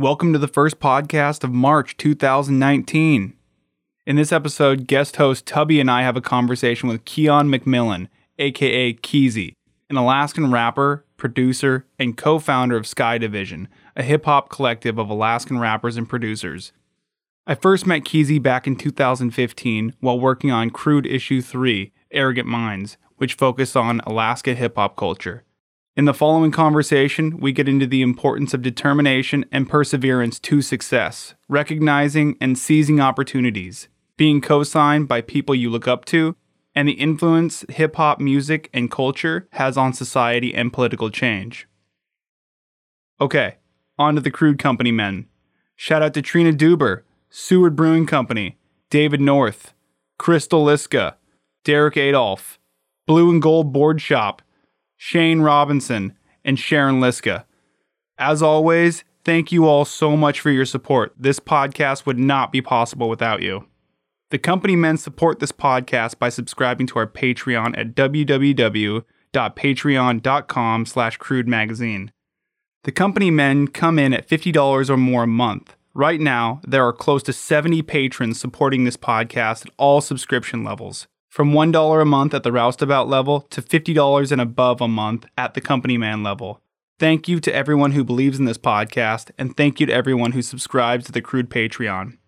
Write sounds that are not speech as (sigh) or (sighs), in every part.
Welcome to the first podcast of March 2019. In this episode, guest host Tubby and I have a conversation with Keon McMillan, aka Keezy, an Alaskan rapper, producer, and co founder of Sky Division, a hip hop collective of Alaskan rappers and producers. I first met Keezy back in 2015 while working on Crude Issue 3, Arrogant Minds, which focused on Alaska hip hop culture. In the following conversation, we get into the importance of determination and perseverance to success, recognizing and seizing opportunities, being co signed by people you look up to, and the influence hip hop music and culture has on society and political change. Okay, on to the Crude Company men. Shout out to Trina Duber, Seward Brewing Company, David North, Crystal Liska, Derek Adolph, Blue and Gold Board Shop, Shane Robinson, and Sharon Liska. As always, thank you all so much for your support. This podcast would not be possible without you. The company men support this podcast by subscribing to our Patreon at www.patreon.com slash crude magazine. The company men come in at $50 or more a month. Right now, there are close to 70 patrons supporting this podcast at all subscription levels from $1 a month at the Roustabout level to $50 and above a month at the Company Man level. Thank you to everyone who believes in this podcast, and thank you to everyone who subscribes to the Crude Patreon.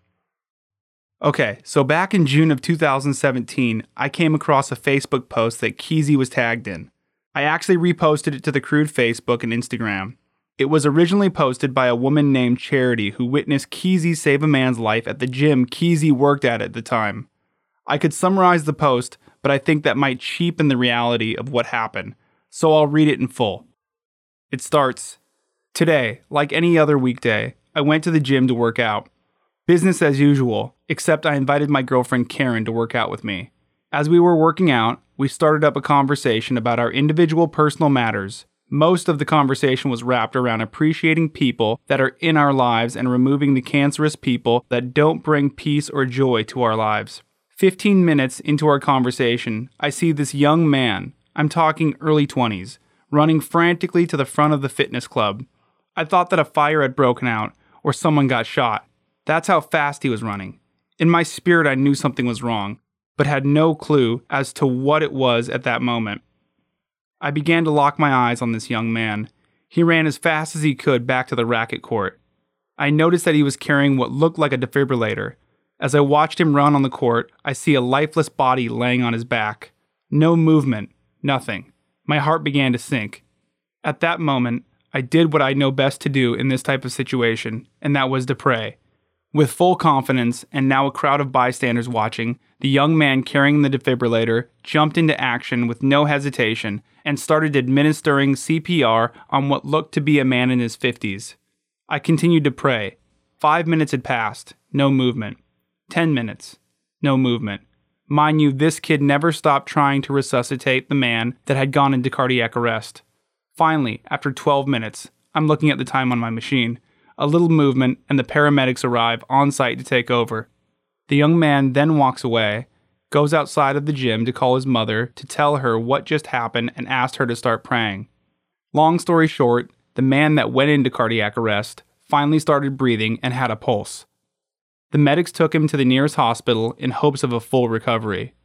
Okay, so back in June of 2017, I came across a Facebook post that Keezy was tagged in. I actually reposted it to the Crude Facebook and Instagram. It was originally posted by a woman named Charity who witnessed Keezy save a man's life at the gym Keezy worked at at the time. I could summarize the post, but I think that might cheapen the reality of what happened, so I'll read it in full. It starts Today, like any other weekday, I went to the gym to work out. Business as usual, except I invited my girlfriend Karen to work out with me. As we were working out, we started up a conversation about our individual personal matters. Most of the conversation was wrapped around appreciating people that are in our lives and removing the cancerous people that don't bring peace or joy to our lives. 15 minutes into our conversation, I see this young man, I'm talking early 20s, running frantically to the front of the fitness club. I thought that a fire had broken out or someone got shot. That's how fast he was running. In my spirit, I knew something was wrong, but had no clue as to what it was at that moment. I began to lock my eyes on this young man. He ran as fast as he could back to the racket court. I noticed that he was carrying what looked like a defibrillator. As I watched him run on the court, I see a lifeless body laying on his back. No movement, nothing. My heart began to sink. At that moment, I did what I know best to do in this type of situation, and that was to pray. With full confidence, and now a crowd of bystanders watching, the young man carrying the defibrillator jumped into action with no hesitation and started administering CPR on what looked to be a man in his 50s. I continued to pray. Five minutes had passed, no movement. 10 minutes. No movement. Mind you, this kid never stopped trying to resuscitate the man that had gone into cardiac arrest. Finally, after 12 minutes, I'm looking at the time on my machine, a little movement, and the paramedics arrive on site to take over. The young man then walks away, goes outside of the gym to call his mother to tell her what just happened and asked her to start praying. Long story short, the man that went into cardiac arrest finally started breathing and had a pulse. The medics took him to the nearest hospital in hopes of a full recovery.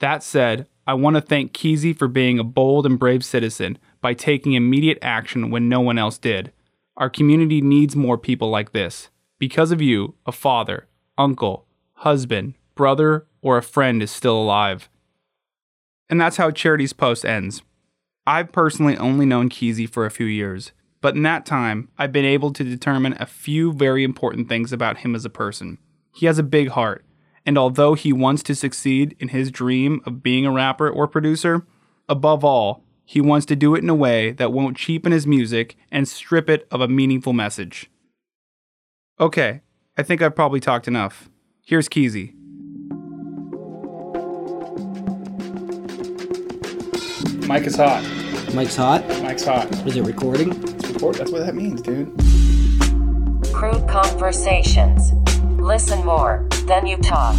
That said, I want to thank Keezy for being a bold and brave citizen by taking immediate action when no one else did. Our community needs more people like this. Because of you, a father, uncle, husband, brother, or a friend is still alive. And that's how Charity's post ends. I've personally only known Keezy for a few years. But in that time, I've been able to determine a few very important things about him as a person. He has a big heart, and although he wants to succeed in his dream of being a rapper or producer, above all, he wants to do it in a way that won't cheapen his music and strip it of a meaningful message. Okay, I think I've probably talked enough. Here's Keezy. Mike is hot. Mike's hot. Mike's hot. Is it recording? Report, that's what that means, dude. Crude conversations. Listen more than you talk.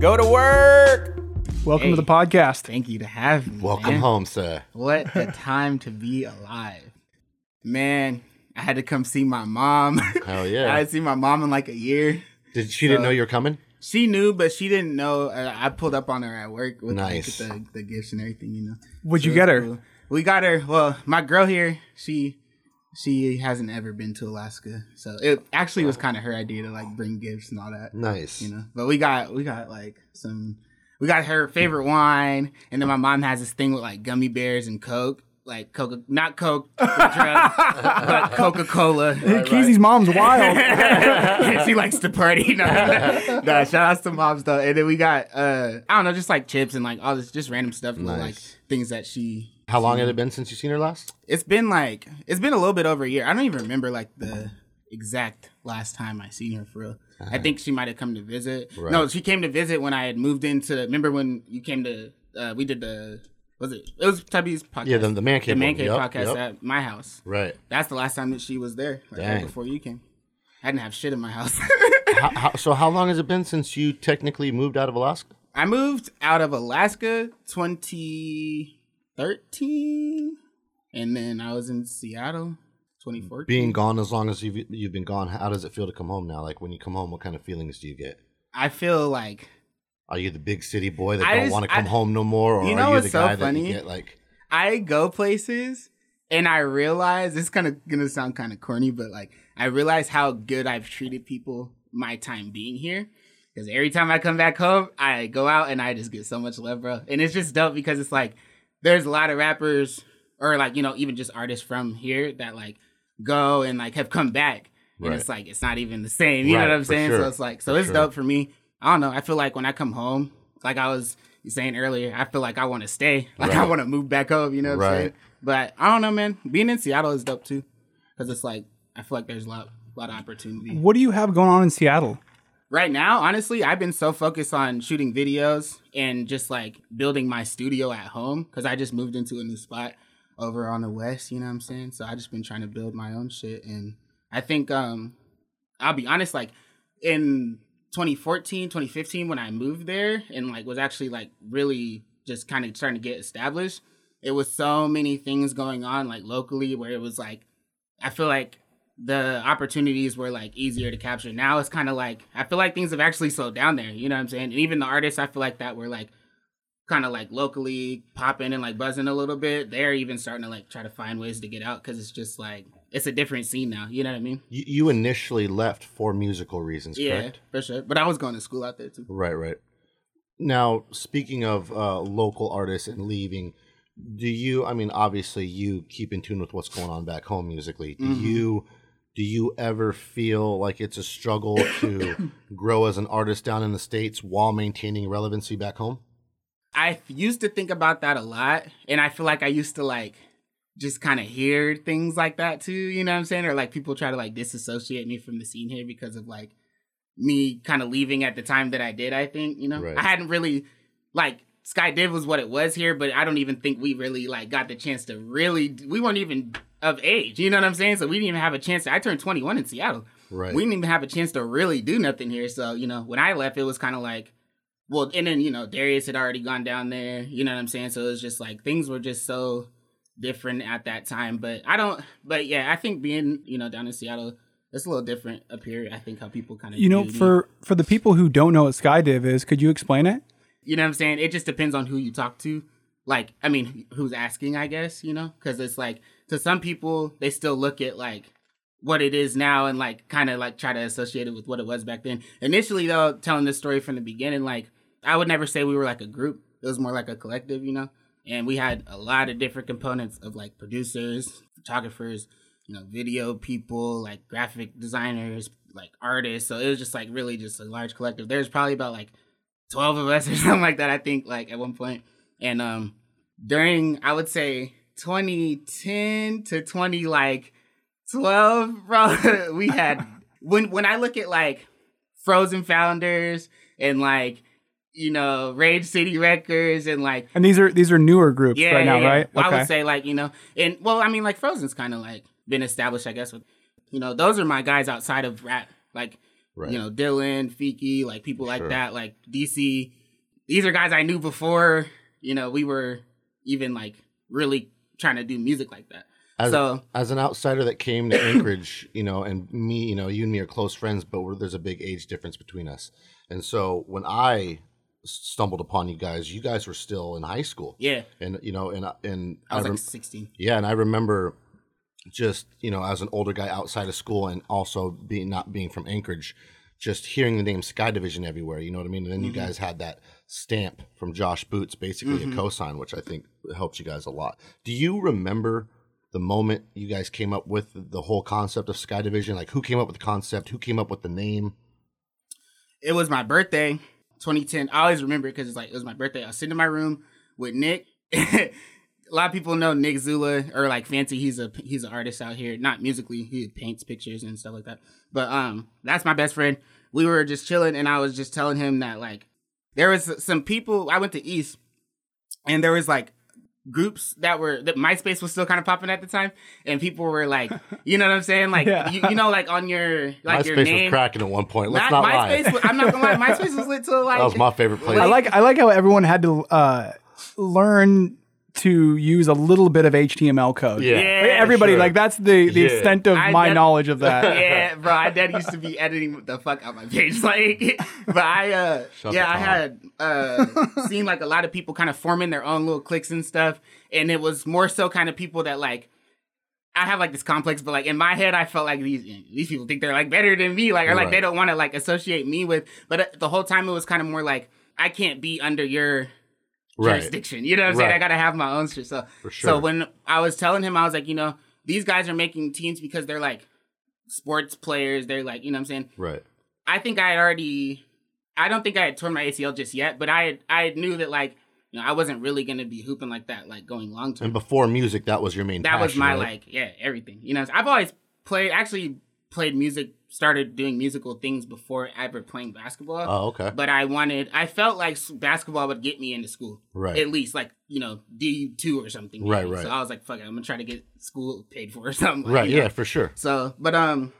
Go to work. Welcome to the podcast. Thank you to have me. Welcome man. home, sir. What a (laughs) time to be alive. Man, I had to come see my mom. (laughs) Hell yeah. I yeah! hadn't seen my mom in like a year. Did she didn't so- know you were coming? She knew, but she didn't know. Uh, I pulled up on her at work with Nice. like, the, the gifts and everything, you know. What'd So you it get was her? cool. We got her. Well, my girl here, she she hasn't ever been to Alaska, so it actually was kind of her idea to like bring gifts and all that, Nice. you know. But we got we got like some. We got her favorite wine, and then my mom has this thing with like gummy bears and Coke, like Coca, not Coke, the drug, (laughs) but Coca Cola. Keezy's mom's wild. (laughs) she likes to party. (laughs) No, no, shout outs to moms though. And then we got uh I don't know, just like chips and like all this just random stuff, little, like things that she How long had it been since you seen her last? it's been like it's been a little bit over a year. I don't even remember like the exact last time I seen her for real. I think she might have come to visit. Right. No, she came to visit when I had moved into remember when you came to uh we did the was it it was Tubby's podcast. Yeah, the, the man the man cave Yep, podcast yep. at my house. Right. That's the last time that she was there. Like, right before you came. I didn't have shit in my house. how, (laughs) how, so how long has it been since you technically moved out of Alaska? I moved out of Alaska 2013, and then I was in Seattle 2014. Being gone as long as you've you've been gone, how does it feel to come home now? Like when you come home, what kind of feelings do you get? I feel like Are you the big city boy that I don't want to come I- home no more, or You know are you what's the so guy that funny? you get like? I go places and I realize it's kind of gonna sound kind of corny, but like I realize how good I've treated people my time being here. Because every time I come back home, I go out and I just get so much love, bro. And it's just dope because it's like there's a lot of rappers or like you know even just artists from here that like go and like have come back, and Right. it's like it's not even the same. You Right, know what I'm saying? sure. So it's like so For it's sure. dope for me. I don't know. I feel like when I come home, like I was saying earlier, I feel like I want to stay. (laughs) Like I want to move back home. You know what I'm Right. saying? But I don't know, man. Being in Seattle is dope too, because it's like I feel like there's a lot, lot of opportunity. what do you have going on in Seattle? Right now, honestly, I've been so focused on shooting videos and just like building my studio at home because I just moved into a new spot over on the west. You know what I'm saying? So I just been trying to build my own shit, and I think um, I'll be honest, like in 2014, 2015, when I moved there and like was actually like really just kind of starting to get established, it was so many things going on like locally where it was like I feel like the opportunities were like easier to capture. Now it's kind of like I feel like things have actually slowed down there. You know what I'm saying? And even the artists I feel like that were like kind of like locally popping and like buzzing a little bit. They're even starting to like try to find ways to get out because it's just like it's a different scene now. You know what I mean? You, you initially left for musical reasons, Yeah, correct? for sure. But I was going to school out there too. Right, right. Now, speaking of uh, local artists and leaving, do you? I mean, obviously, you keep in tune with what's going on back home musically. Do Mm-hmm. you? Do you ever feel like it's a struggle to (coughs) grow as an artist down in the states while maintaining relevancy back home? I used to think about that a lot, and I feel like I used to like just kind of hear things like that too. You know what I'm saying? Or like people try to like disassociate me from the scene here because of like me kind of leaving at the time that I did. I think you know Right. I hadn't really like Sky Div was what it was here, but I don't even think we really like got the chance to really. We weren't even of age. You know what I'm saying? So we didn't even have a chance. To, I turned 21 in Seattle. Right. We didn't even have a chance to really do nothing here. So, you know, when I left, it was kind of like, well, and then, you know, Darius had already gone down there. You know what I'm saying? So it was just like things were just so different at that time. But I don't, but yeah, I think being, you know, down in Seattle, it's a little different up here. I think how people kind of, You know, for for the people who don't know what Skydiv is, could you explain it? you know what I'm saying? It just depends on who you talk to. Like, I mean, who's asking, I guess, you know? Because it's like, to some people, they still look at like what it is now and like kind of like try to associate it with what it was back then. Initially, though, telling this story from the beginning, like, I would never say we were like a group. It was more like a collective, you know? And we had a lot of different components of like producers, photographers, you know, video people, like graphic designers, like artists. So it was just like really just a large collective. There's probably about like 12 of us (laughs) or something like that, I think, like at one point. And um during I would say 2010 to 20 like 12, bro, (laughs) we had (laughs) when when I look at like Frozen Founders and like you know Rage City Records and like And these are these are newer groups yeah, right now, yeah, yeah. right? Well, I would say like you know, and well, I mean like Frozen's kind of like been established, I guess. With you know, those are my guys outside of rap, like Right. you know Dylan, Fiki, like people like Sure. that, like DC. These are guys I knew before you know we were even like really trying to do music like that. As, So- as an outsider that came to Anchorage, (clears throat) you know, and me, you know, you and me are close friends, but we're, there's a big age difference between us. And so when I stumbled upon you guys, you guys were still in high school. Yeah, And you know, and uh, and I was rem- like 16. yeah, and I remember just you know as an older guy outside of school and also being not being from Anchorage, just hearing the name Sky Division everywhere. You know what I mean? And then you mm-hmm. guys had that stamp from Josh Boots, basically a mm-hmm. cosign, which I think helped you guys a lot. Do you remember? The moment you guys came up with the whole concept of Sky Division, like who came up with the concept, who came up with the name? It was my birthday, 2010. I always remember it because it's like it was my birthday. I was sitting in my room with Nick. (laughs) a lot of people know Nick Zula or like Fancy. He's a he's an artist out here, not musically. He paints pictures and stuff like that. But um, that's my best friend. We were just chilling, and I was just telling him that like there was some people. I went to East, and there was like groups that were that MySpace was still kind of popping at the time, and people were like, (laughs) you know what I'm saying, like Yeah. you, you know, like on your like your MySpace name. was cracking at one point. Let's Not- not, lie. MySpace. was- I'm not gonna lie. MySpace was lit till like (laughs) that was my favorite place. I like I like how everyone had to uh, learn to use a little bit of HTML code. Yeah. Yeah, Like, everybody sure. like that's the the Yeah. extent of I my def- knowledge of that. (laughs) yeah, bro. I dad used to be editing the fuck out my page, (laughs) like. But I, uh, Shut yeah, I had uh seen like a lot of people kind of forming their own little cliques and stuff, and it was more so kind of people that like. I have like this complex, but like in my head, I felt like these these people think they're like better than me, like or like they don't want to like associate me with. But uh, the whole time, it was kind of more like I can't be under your right. jurisdiction. You know what I'm saying? I gotta have my own shit. So, sure. so when I was telling him, I was like, you know, these guys are making teams because they're like sports players. They're like, you know what I'm saying? Right. I think I had already, I don't think I had torn my ACL just yet, but I, I knew that like, you know, I wasn't really gonna be hooping like that, like going long term. And before music, that was your main. That was my right? like, yeah, everything. You know, I've always played, actually played music, started doing musical things before ever playing basketball. Oh, okay. But I wanted, I felt like basketball would get me into school. Right. At least, like, you know, D2 or something. Right, right. So I was like, fuck it, I'm going to try to get school paid for or (laughs) something. Right. Yeah, for sure. So, but, um,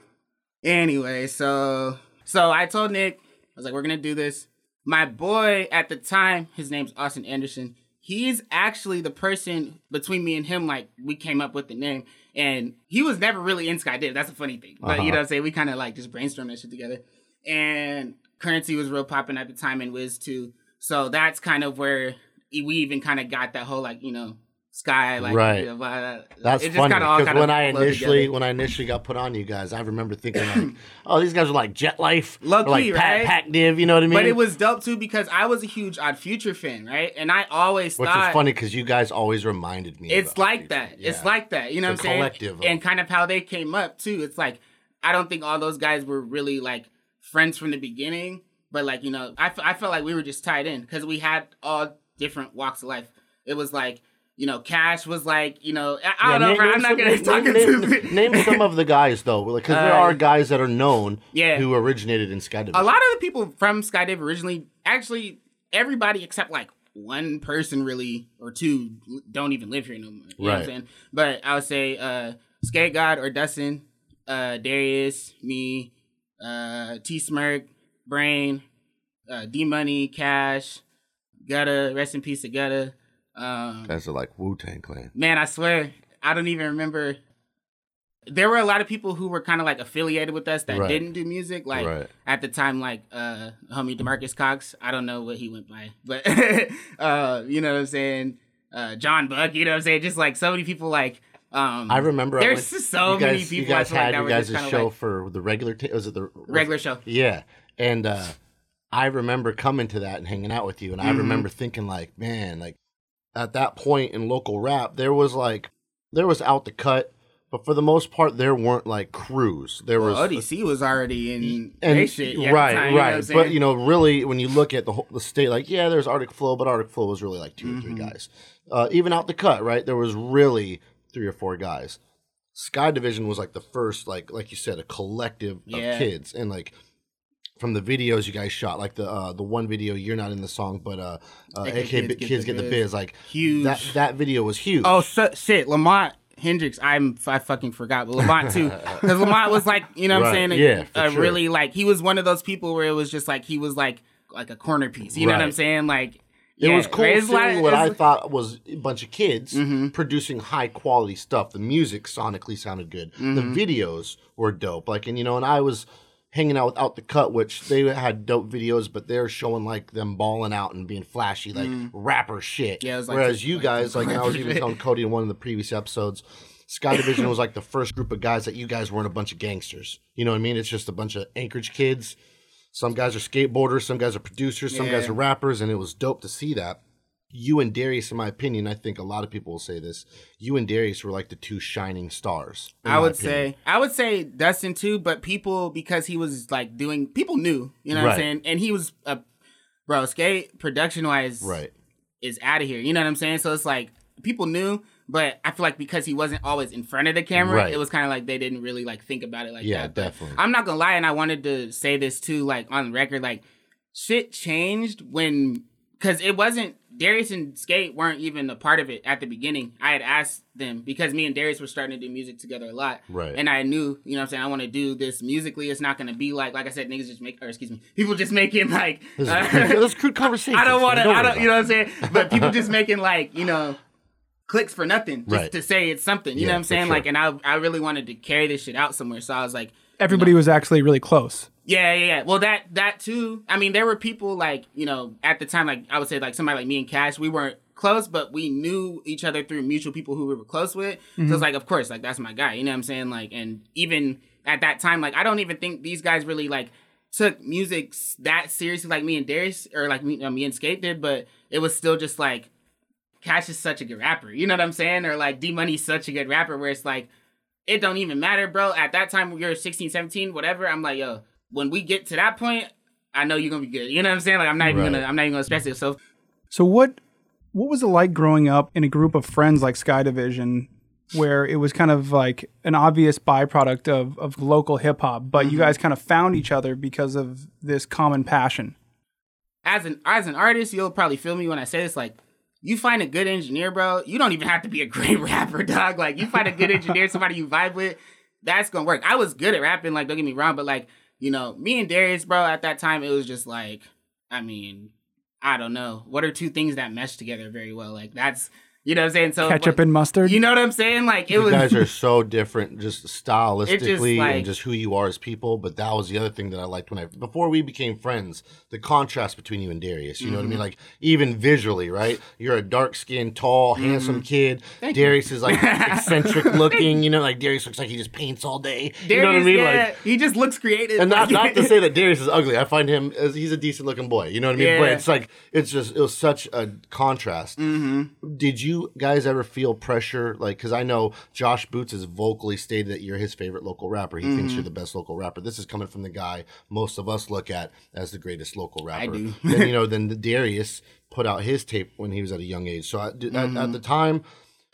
anyway, so, so I told Nick, I was like, we're going to do this. My boy at the time, his name's Austin Anderson. He's actually the person between me and him, like, we came up with the name. And he was never really in Sky Div. That's a funny thing. But Uh-huh. you know what I'm saying? We kind of like just brainstormed that shit together. And Currensy was real popping at the time and Wiz too. So that's kind of where we even kind of got that whole like, you know, Sky, like, Right. you know, blah, uh, blah. That's It just funny because when I initially together. when I initially got put on you guys, I remember thinking like, (clears throat) oh, these guys are like Jet Life, or like Pat right? Pac Div. You know what I mean? But it was dope too because I was a huge Odd Future fan, right? And I always which thought is funny because you guys always reminded me. it's like that. It's like that. You know It's what I'm saying? collective of- And kind of how they came up too. It's like I don't think all those guys were really like friends from the beginning, but like you know, I, f- I felt like we were just tied in because we had all different walks of life. It was like you know, Cash was like you know, I, Yeah, don't know. name- bro, I'm not gonna name- talk name, into name, some of the guys though, because there (laughs) Uh, are guys that are known yeah. who originated in Sky Division. a lot of the people from Skydiv originally, actually, everybody except like one person really or two don't even live here no more. You know what I'm Right. saying? But I would say uh Skate God or Dustin, uh Darius, me, uh T Smirk, Brain, uh D Money, Cash, Gutta, rest in peace to Gutta. Um guys are like Wu Tang Clan. man, I swear, I don't even remember. There were a lot of people who were kind of like affiliated with us that Right. didn't do music. Like Right. at the time, like uh, homie Demarcus Cox. I don't know what he went by, (laughs) but uh, you know what I'm saying. Uh, John Buck. You know what I'm saying. Just like so many people. Like um, I remember I There's went- so guys, many people. You guys like had that you guys' of show like for the regular. T- was it the regular show. Yeah, and uh, I remember coming to that and hanging out with you, and I Mhm. remember thinking like, man, like at that point in local rap, there was like there was out the cut, but for the most part, there weren't like crews. There Well, was ODC was already in and shit. at the right, you know right. but you know, really, when you look at the whole, the state, like yeah, there's Arctic Flow, but Arctic Flow was really like 2 or three Mm-hmm. guys. Uh, even out the cut, right? There was really three or four guys. Sky Division was like the first, like like you said, a collective Yeah. of kids, and like from the videos you guys shot, like the uh, the one video you're not in the song, but uh, uh AK AK, Kids Kids, Get the the Biz. Biz, like Huge. That that video was huge. Oh so, shit, Lamont Hendrix, I'm I fucking forgot, but Lamont too, (laughs) because Lamont was like, you know, what I'm saying, yeah, for uh, sure. really like he was one of those people where it was just like he was like like a corner piece. You know what I'm saying? Like It Yeah, was cool seeing like- what I thought was a bunch of kids Mhm. producing high quality stuff. The music sonically sounded good. The Mhm. videos were dope. Like, and you know, and I was hanging out without the Cut, which they had dope videos, but they're showing like them balling out and being flashy, like mm. rapper shit. Yeah, it was like Whereas the- you like guys, like, I was even (laughs) telling Cody in one of the previous episodes, Sky Division was like the first group of guys that you guys weren't a bunch of gangsters. You know what I mean? It's just a bunch of Anchorage kids. Some guys are skateboarders, some guys are producers, some guys Yeah. are rappers, and it was dope to see that. You and Darius, in my opinion, I think a lot of people will say this. You and Darius were like the two shining stars. I would opinion. say I would say Dustin too, but people because he was like doing people knew, you know what I'm saying? And he was a bro, skate production wise right. is out of here. You know what I'm saying? So it's like people knew, but I feel like because he wasn't always in front of the camera, Right. it was kind of like they didn't really like think about it like Yeah, that. But definitely. I'm not gonna lie, and I wanted to say this too, like on record, like shit changed when because it wasn't Darius and Skate weren't even a part of it at the beginning. I had asked them because me and Darius were starting to do music together a lot. Right. And I knew, you know what I'm saying, I want to do this musically. It's not gonna be like like I said, niggas just make or excuse me, people just making like (laughs) This is, (laughs) uh, this crude conversation. I don't want to. I don't. You know what I'm saying? But people just making like you know clicks for nothing, just Right. to say it's something. You Yeah, know what I'm saying? sure. Like, and I I really wanted to carry this shit out somewhere. So I was like, Everybody was actually really close. Yeah, yeah, yeah. Well, that that too. I mean, there were people like you know at the time, like I would say, like somebody like me and Cash, we weren't close, but we knew each other through mutual people who we were close with. So it's like, of course, like that's my guy. You know what I'm saying? Like, and even at that time, like I don't even think these guys really like took music that seriously, like me and Darius or like me, uh, me and Skate did. But it was still just like Cash is such a good rapper. You know what I'm saying? Or like D Money's such a good rapper, where it's like it don't even matter, bro. At that time, we were 16, 17, whatever. I'm like, yo, when we get to that point, I know you're gonna be good. You know what I'm saying? Like, I'm not even Right. gonna, I'm not even gonna stress it. So, So what what was it like growing up in a group of friends like Sky Division where it was kind of like an obvious byproduct of, of local hip hop, but you mm-hmm. guys kind of found each other because of this common passion. as an as an artist, you'll probably feel me when I say this. Like, you find a good engineer, bro. You don't even have to be a (laughs) great rapper, dog. Like, you find a good engineer, somebody you vibe with, that's gonna work. I was good at rapping, like, don't get me wrong, but like, you know, me and Darius, bro, at that time, it was just like, I mean, I don't know. What are two things that mesh together very well? Like, that's, you know what I'm saying? So, Ketchup but- and mustard. you know what I'm saying? Like, it You was. guys are (laughs) so different, just stylistically like- and just who you are as people. But that was the other thing that I liked when I before we became friends. The contrast between you and Darius. You know what I mean? Mm-hmm. Like even visually, right? You're a dark skinned, tall, handsome kid. Mm-hmm. Thank you. Darius is like eccentric (laughs) looking. You know, like Darius looks like he just paints all day. Darius, you know what I mean? yeah, Like. he just looks creative. And not, not to (laughs) say that Darius is ugly. I find him as he's a decent looking boy. You know what I mean? But it's like it's just it was such a contrast. Mm-hmm. Did you guys ever feel pressure? Like, because I know Josh Boots has vocally stated that you're his favorite local rapper. He Mm-hmm. thinks you're the best local rapper. This is coming from the guy most of us look at as the greatest local rapper. I do. (laughs) then you know, then the (laughs) Darius put out his tape when he was at a young age. So I, did, at, Mm-hmm. at the time,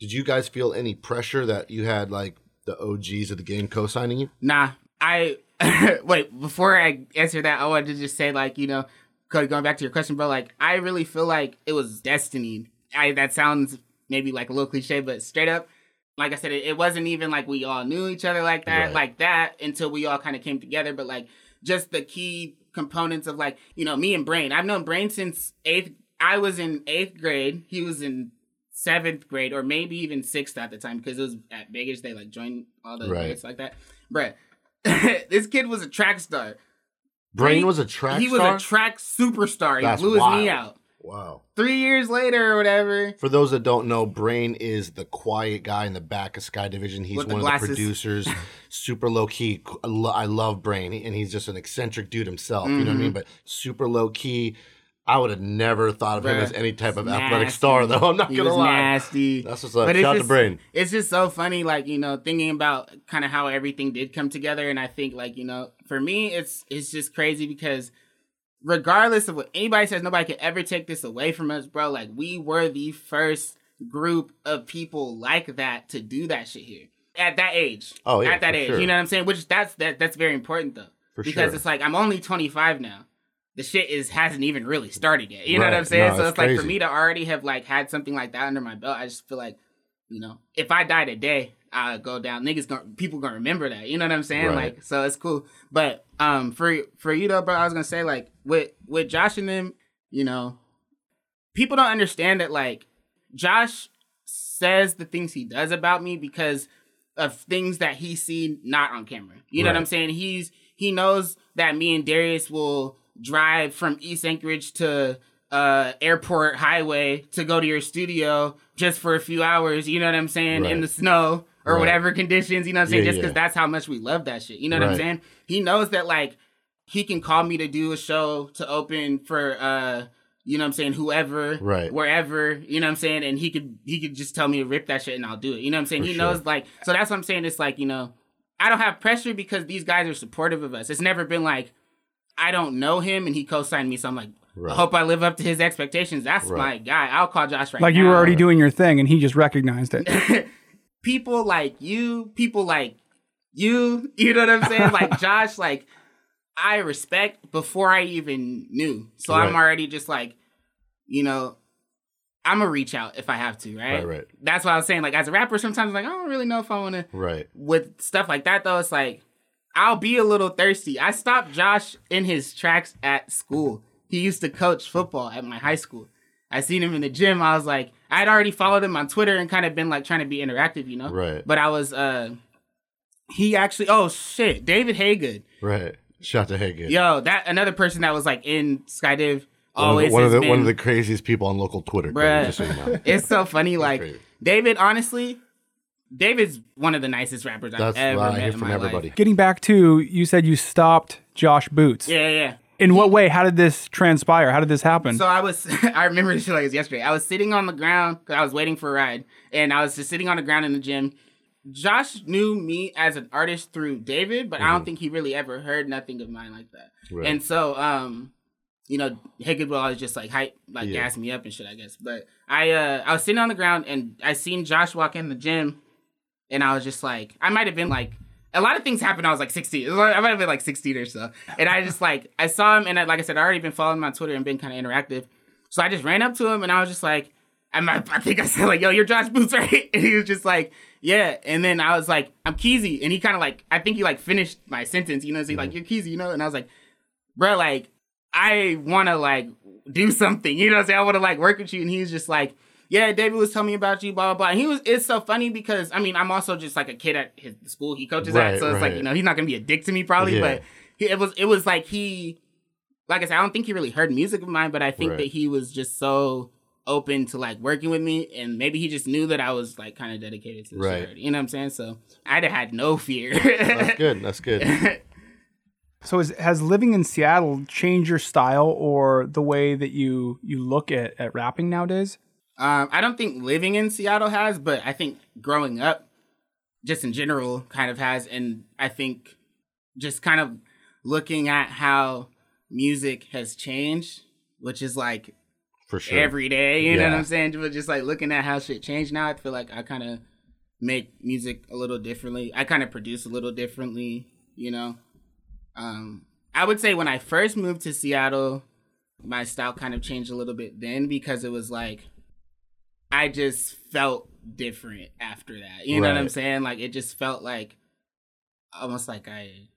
did you guys feel any pressure that you had like the OGs of the game co-signing you? Nah, I (laughs) wait before I answer that. I wanted to just say, like, you know, Cody, going back to your question, bro. Like, I really feel like it was destiny. I that sounds maybe like a little cliche, but straight up, like I said, it, it wasn't even like we all knew each other like that, Right. like that until we all kind of came together. But like, just the key components of like, you know, me and Brain. I've known Brain since eighth. I was in eighth grade. He was in seventh grade, or maybe even sixth at the time, because it was at Begich. They like joined all the Right. grades like that. Bruh, (laughs) this kid was a track star. Brain He- was a track he star. was a track superstar. He That's blew his knee out. Wow. Three years later or whatever. For those that don't know, Brain is the quiet guy in the back of Sky Division. He's one of the producers, (laughs) super low key. I love Brain, and he's just an eccentric dude himself. You know what I mean? But super low key. I would have never thought of him Mm-hmm. As any type of he's athletic star, though. (laughs) I'm not He gonna lie. nasty. That's what's up. But Shout out to just- Brain. It's just so funny, like you know, thinking about kind of how everything did come together, and I think, like you know, for me, it's it's just crazy because regardless of what anybody says, nobody can ever take this away from us, bro. Like we were the first group of people like that to do that shit here at that age. Oh, yeah, at that age, sure. you know what I'm saying? Which that's that that's very important though, For because sure. it's like I'm only 25 now. The shit is hasn't even really started yet. You know what I'm saying? No, so it's it's like for me to already have like had something like that under my belt, I just feel like, you know, if I die today, I go down. Niggas gonna people gonna remember that. You know what I'm saying? Right. Like, so it's cool. But um, for for you though, bro, I was gonna say like with with Josh and them, you know, people don't understand that like Josh says the things he does about me because of things that he seen not on camera. You know what I'm saying? He's he knows that me and Darius will drive from East Anchorage to uh airport highway to go to your studio just for a few hours, you know what I'm saying, in the snow or Right. whatever conditions, you know what I'm saying, Yeah, just because yeah. that's how much we love that shit. You know what I'm saying? He knows that like he can call me to do a show to open for uh you know what I'm saying, whoever, Right. wherever, you know what I'm saying, and he could he could just tell me to rip that shit and I'll do it. You know what I'm saying? For he sure. knows like so that's what I'm saying. It's like, you know, I don't have pressure because these guys are supportive of us. It's never been like I don't know him and he co-signed me, so I'm like, Right. I hope I live up to his expectations. That's Right. my guy. I'll call Josh right Like now. you were already doing your thing, and he just recognized it. (laughs) people like you, people like you, (laughs) you know what I'm saying? like (laughs) Josh, like I respect before I even knew. So I'm already just like, you know, I'm gonna reach out if I have to, right? Right, right. That's what I was saying. Like as a rapper, sometimes I'm like, I don't really know if I wanna Right. with stuff like that though, it's like I'll be a little thirsty. I stopped Josh in his tracks at school. He used to coach football at my high school. I seen him in the gym. I was like, I'd already followed him on Twitter and kind of been like trying to be interactive, you know? Right. But I was uh he actually oh shit, David Haygood. Right. Shout to Haygood. Yo, that another person that was like in Skydiv One of, always the, one, of has the, one of the craziest people on local Twitter. Bruh. Just so you know. (laughs) it's so funny. Like crazy. David, honestly, David's one of the nicest rappers I've ever what I met hear in from my everybody. life. Getting back to you said you stopped Josh Boots. Yeah, yeah, yeah. In what way? How did this transpire? How did this happen? So I was, (laughs) I remember this shit like it was yesterday. I was sitting on the ground because I was waiting for a ride, and I was just sitting on the ground in the gym. Josh knew me as an artist through David, but I don't think he really ever heard nothing of mine like that. Right. And so, um, you know, Hickett would always just like hype, like Yeah. gas me up and shit, I guess. But I, uh, I was sitting on the ground and I seen Josh walk in the gym, and I was just like, I might have been like, a lot of things happened. I was like 16. It was like- I might have been like 16 or so. And I just like, I saw him, and I, like I said, I already been following him on Twitter and been kind of interactive. So I just ran up to him, and I was just like, I, I think I said like, "Yo, you're Josh Boots, (laughs) right?" And he was just like, "Yeah." And then I was like, "I'm Keezy," and he kind of like, I think he like finished my sentence, you know? So he like, mm-hmm. "You're Keezy," you know? And I was like, "Bro, like, I want to like do something, you know? What I'm saying I want to like work with you." And he was just like, "Yeah, David was telling me about you, blah blah blah." And he was. It's so funny because I mean, I'm also just like a kid at his the school he coaches Right, at, so it's like you know he's not gonna be a dick to me probably, Yeah. but he, it was it was like he like I said, I don't think he really heard music of mine, but I think Right. that he was just so open to like working with me, and maybe he just knew that I was like kind of dedicated to the Right. shit. You know what I'm saying? So I'd have had no fear. That's good. That's good. (laughs) So is, has living in Seattle changed your style or the way that you you look at, at rapping nowadays? Um, I don't think living in Seattle has, but I think growing up, just in general, kind of has, and I think just kind of looking at how music has changed, which is like For sure. every day. You know what I'm saying? But just like looking at how shit changed now, I feel like I kind of make music a little differently. I kind of produce a little differently. You know, um, I would say when I first moved to Seattle, my style kind of changed a little bit then because it was like I just felt different after that. You know what I'm saying? Like it just felt like almost like I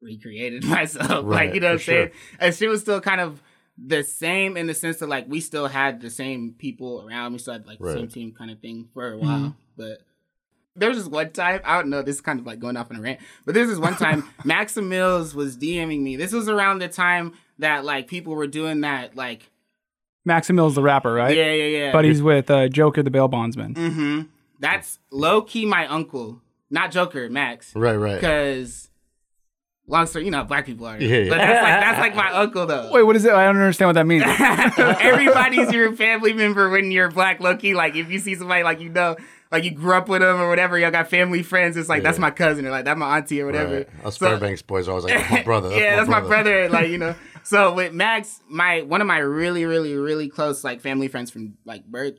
recreated (laughs) myself. Right, like you know what I'm for saying? sure. And she was still kind of the same in the sense that like we still had the same people around. We still had like the same team kind of thing for a mm-hmm. while. But there was this one time, I don't know, this is kind of like going off on a rant, but this is one time (laughs) Maxim Mills was DMing me. This was around the time that like people were doing that like Maximil's the rapper, right? yeah, yeah, yeah. But he's with uh, Joker the bail bondsman. Mm-hmm. That's low key my uncle, not Joker, Max. Right, right. Because long story, you know, black people are. Yeah, yeah. But that's like that's like my uncle though. Wait, what is it? I don't understand what that means. (laughs) Everybody's your family member when you're black, low key. Like if you see somebody like you know, like you grew up with them or whatever, y'all got family friends. It's like that's my cousin or like that's my auntie or whatever. Right. Us So- Fairbanks boys are always like, that's my (laughs) brother. That's yeah, my that's brother. my brother. Like you know. So with Max, my one of my really, really, really close like family friends from like birth,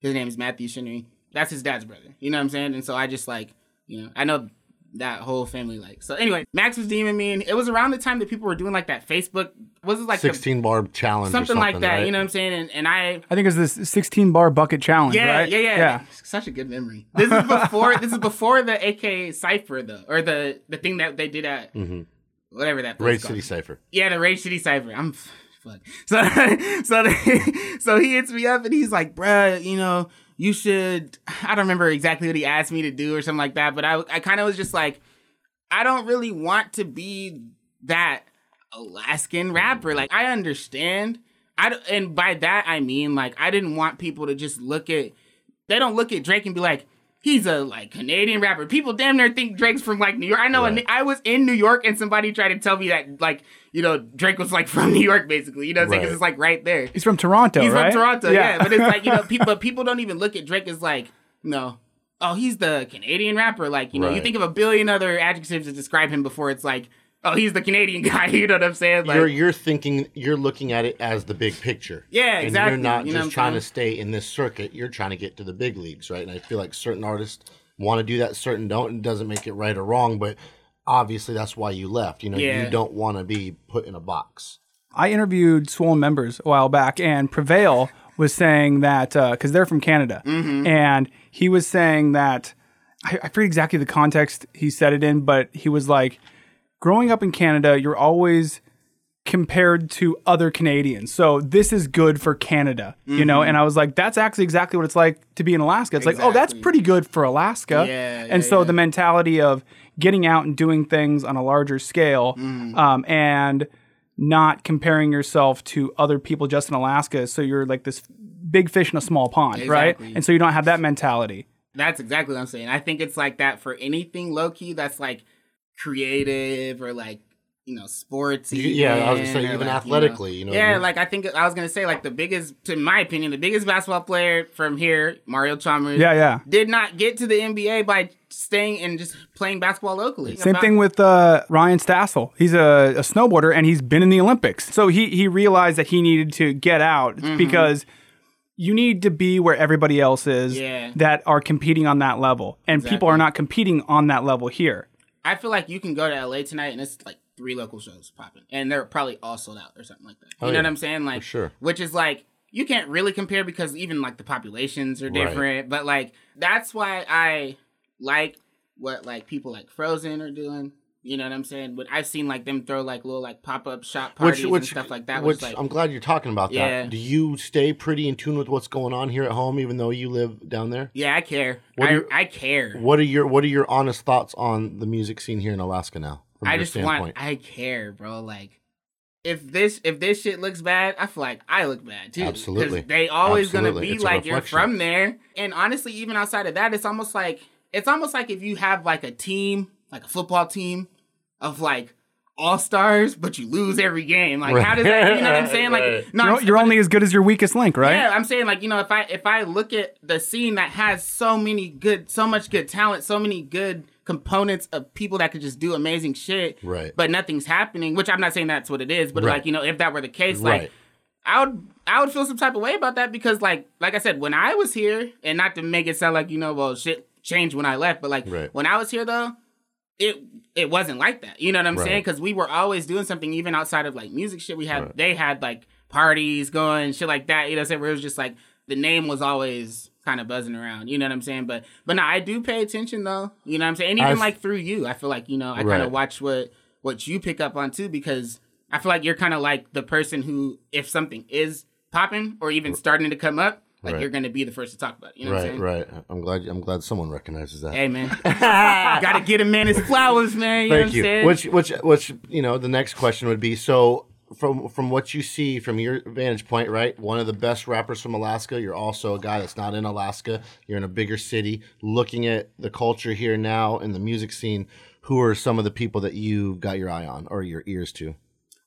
his name is Matthew Shinnery. That's his dad's brother. You know what I'm saying? And so I just like, you know, I know that whole family like. So anyway, Max was DMing me, and it was around the time that people were doing like that Facebook. Was it like the- 16 bar challenge or something, like that? right? You know what I'm saying? And and I I think it's this 16 bar bucket challenge, yeah, right? yeah, yeah, Yeah. Such a good memory. This is before. this is before the AK cipher though, or the the thing that they did at mm-hmm. Whatever that. called. City Cypher. Yeah, the Rage City Cipher. I'm fuck. (laughs) So so (laughs) so he hits me up and he's like, bruh, you know, you should. I don't remember exactly what he asked me to do or something like that, but I I kind of was just like, I don't really want to be that Alaskan rapper. Like I understand. I and by that I mean like I didn't want people to just look at they don't look at Drake and be like he's a like Canadian rapper. People damn near think Drake's from like New York. I know Right. I was in New York and somebody tried to tell me that like you know Drake was like (laughs) from New York basically. You know what I'm saying? 'Cause Right. it's like right there. He's from Toronto, He's right? from Toronto, yeah. But it's like you know (laughs) people but people don't even look at Drake as like no. Oh, he's the Canadian rapper. Like, you know, you think of a billion other adjectives to describe him before it's like, oh, he's the Canadian (laughs) guy. You know what I'm saying? Like, you're you're thinking you're looking at it as the big picture. Yeah, And exactly. you're not You know just what I'm trying to stay in this circuit. You're trying to get to the big leagues, right? And I feel like certain artists want to do that, certain don't. And it doesn't make it right or wrong, but obviously that's why you left. You know, Yeah. you don't want to be put in a box. I interviewed Swollen members a while back, and Prevail was saying that uh, because they're from Canada, mm-hmm. and he was saying that I, I forget exactly the context he said it in, but he was like, growing up in Canada, you're always compared to other Canadians. So this is good for Canada, you know? And I was like, that's actually exactly what it's like to be in Alaska. It's like, oh, that's pretty good for Alaska. Yeah, and yeah, so yeah. the mentality of getting out and doing things on a larger scale Mm-hmm. um, and not comparing yourself to other people just in Alaska. So you're like this big fish in a small pond, right? And so you don't have that mentality. That's exactly what I'm saying. I think it's like that for anything low key that's like creative or like you know sportsy. You- yeah, I was gonna say, even like, athletically, you know what I Yeah, mean? like I think I was gonna say like the biggest, to my opinion, the biggest basketball player from here, Mario Chalmers. Yeah, yeah. Did not get to the NBA by staying and just playing basketball locally. Same About- thing with uh, Ryan Stassel. He's a, a snowboarder and he's been in the Olympics. So he he realized that he needed to get out Mm-hmm. because you need to be where everybody else is Yeah. that are competing on that level. And people are not competing on that level here. I feel like you can go to LA tonight and it's like three local shows popping, and they're probably all sold out or something like that. Oh, you Oh, know yeah, what I'm saying? Like, sure. Which is like you can't really compare because even like the populations are Right. different. But like that's why I like what like people like Frozen are doing. You know what I'm saying? But I've seen like them throw like little like pop up shop parties and stuff like that. Which Which, like, I'm glad you're talking about Yeah. that. Do you stay pretty in tune with what's going on here at home, even though you live down there? yeah, I care. What I, do you- I care. What are your What are your honest thoughts on the music scene here in Alaska now? From I your just want. I care, bro. Like, if this if this shit looks bad, I feel like I look bad too. Absolutely. they always gonna be It's like you're from there. And honestly, even outside of that, it's almost like it's almost like if you have like a team, like a football team, of like all stars, but you lose every game. Like, how does that? You know what I'm (laughs) saying? Like, Right. no, You're, you're only as good as your weakest link, right? yeah, I'm saying like you know if I if I look at the scene that has so many good, so much good talent, so many good components of people that could just do amazing shit, Right. But nothing's happening. Which I'm not saying that's what it is, but Right. like you know if that were the case, Right. like I would I would feel some type of way about that because like like I said when I was here and not to make it sound like you know well shit changed when I left, but like Right. when I was here though. It it wasn't like that, you know what I'm saying? Because we were always doing something, even outside of like music shit. We had they had like parties going, shit like that. You know, what I'm saying? where it was just like the name was always kind of buzzing around. You know what I'm saying? But but no, I do pay attention though. You know what I'm saying? And even I've- like through you, I feel like you know I kind of watch what what you pick up on too because I feel like you're kind of like the person who if something is popping or even starting to come up, like Right. you're gonna be the first to talk about. It, you know what I'm Right, saying? right. I'm glad. I'm glad someone recognizes that. Hey man, (laughs) gotta get a man his flowers, man. You know what Thank I'm you. saying? Which, which, which, you know, the next question would be: so, from from what you see from your vantage point, right? One of the best rappers from Alaska. You're also a guy that's not in Alaska. You're in a bigger city. Looking at the culture here now in the music scene, who are some of the people that you got your eye on or your ears to?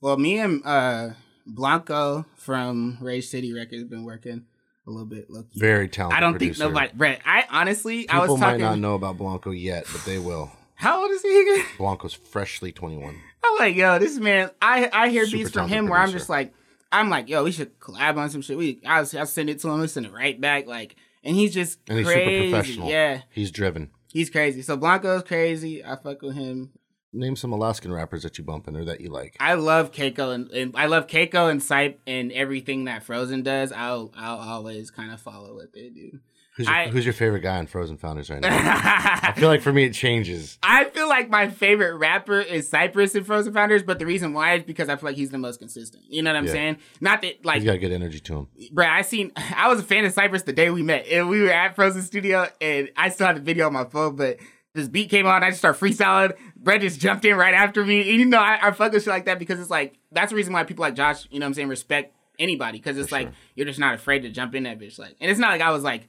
Well, me and uh, Blanco from Rage City Records been working a little bit. Low key. Very talented. I don't producer. think nobody. Brett, I honestly, I was talking. People was might talking. not know about Blanco yet, but they will. How old is he again? Blanco's freshly 21. I'm like, yo, this man. I I hear Super beats from talented him where I'm just like, I'm like, yo, we should collab on some shit. We, I will send it to him. We send it right back. Like, and he's just And he's crazy. super professional. Yeah, He's driven. he's crazy. So Blanco's crazy. I fuck with him. Name some Alaskan rappers that you bump in or that you like. I love Keiko and, and I love Keiko and Sipe and everything that Frozen does. I'll I'll always kind of follow what they do. Who's your, I- who's your favorite guy on Frozen Founders right now? (laughs) I feel like for me it changes. I feel like my favorite rapper is Cypress in Frozen Founders, but the reason why is because I feel like he's the most consistent. You know what I'm Yeah. saying? Not that like He's got good energy to him. Bruh, I seen (laughs) I was a fan of Cypress the day we met. And we were at Frozen Studio and I still had the video on my phone, but this beat came on, I just started freestyling. Brett just jumped in right after me. And you know, I, I fuck with shit like that because it's like that's the reason why people like Josh, you know what I'm saying, respect anybody. Cause it's like you're just not afraid to jump in that bitch. Like and it's not like I was like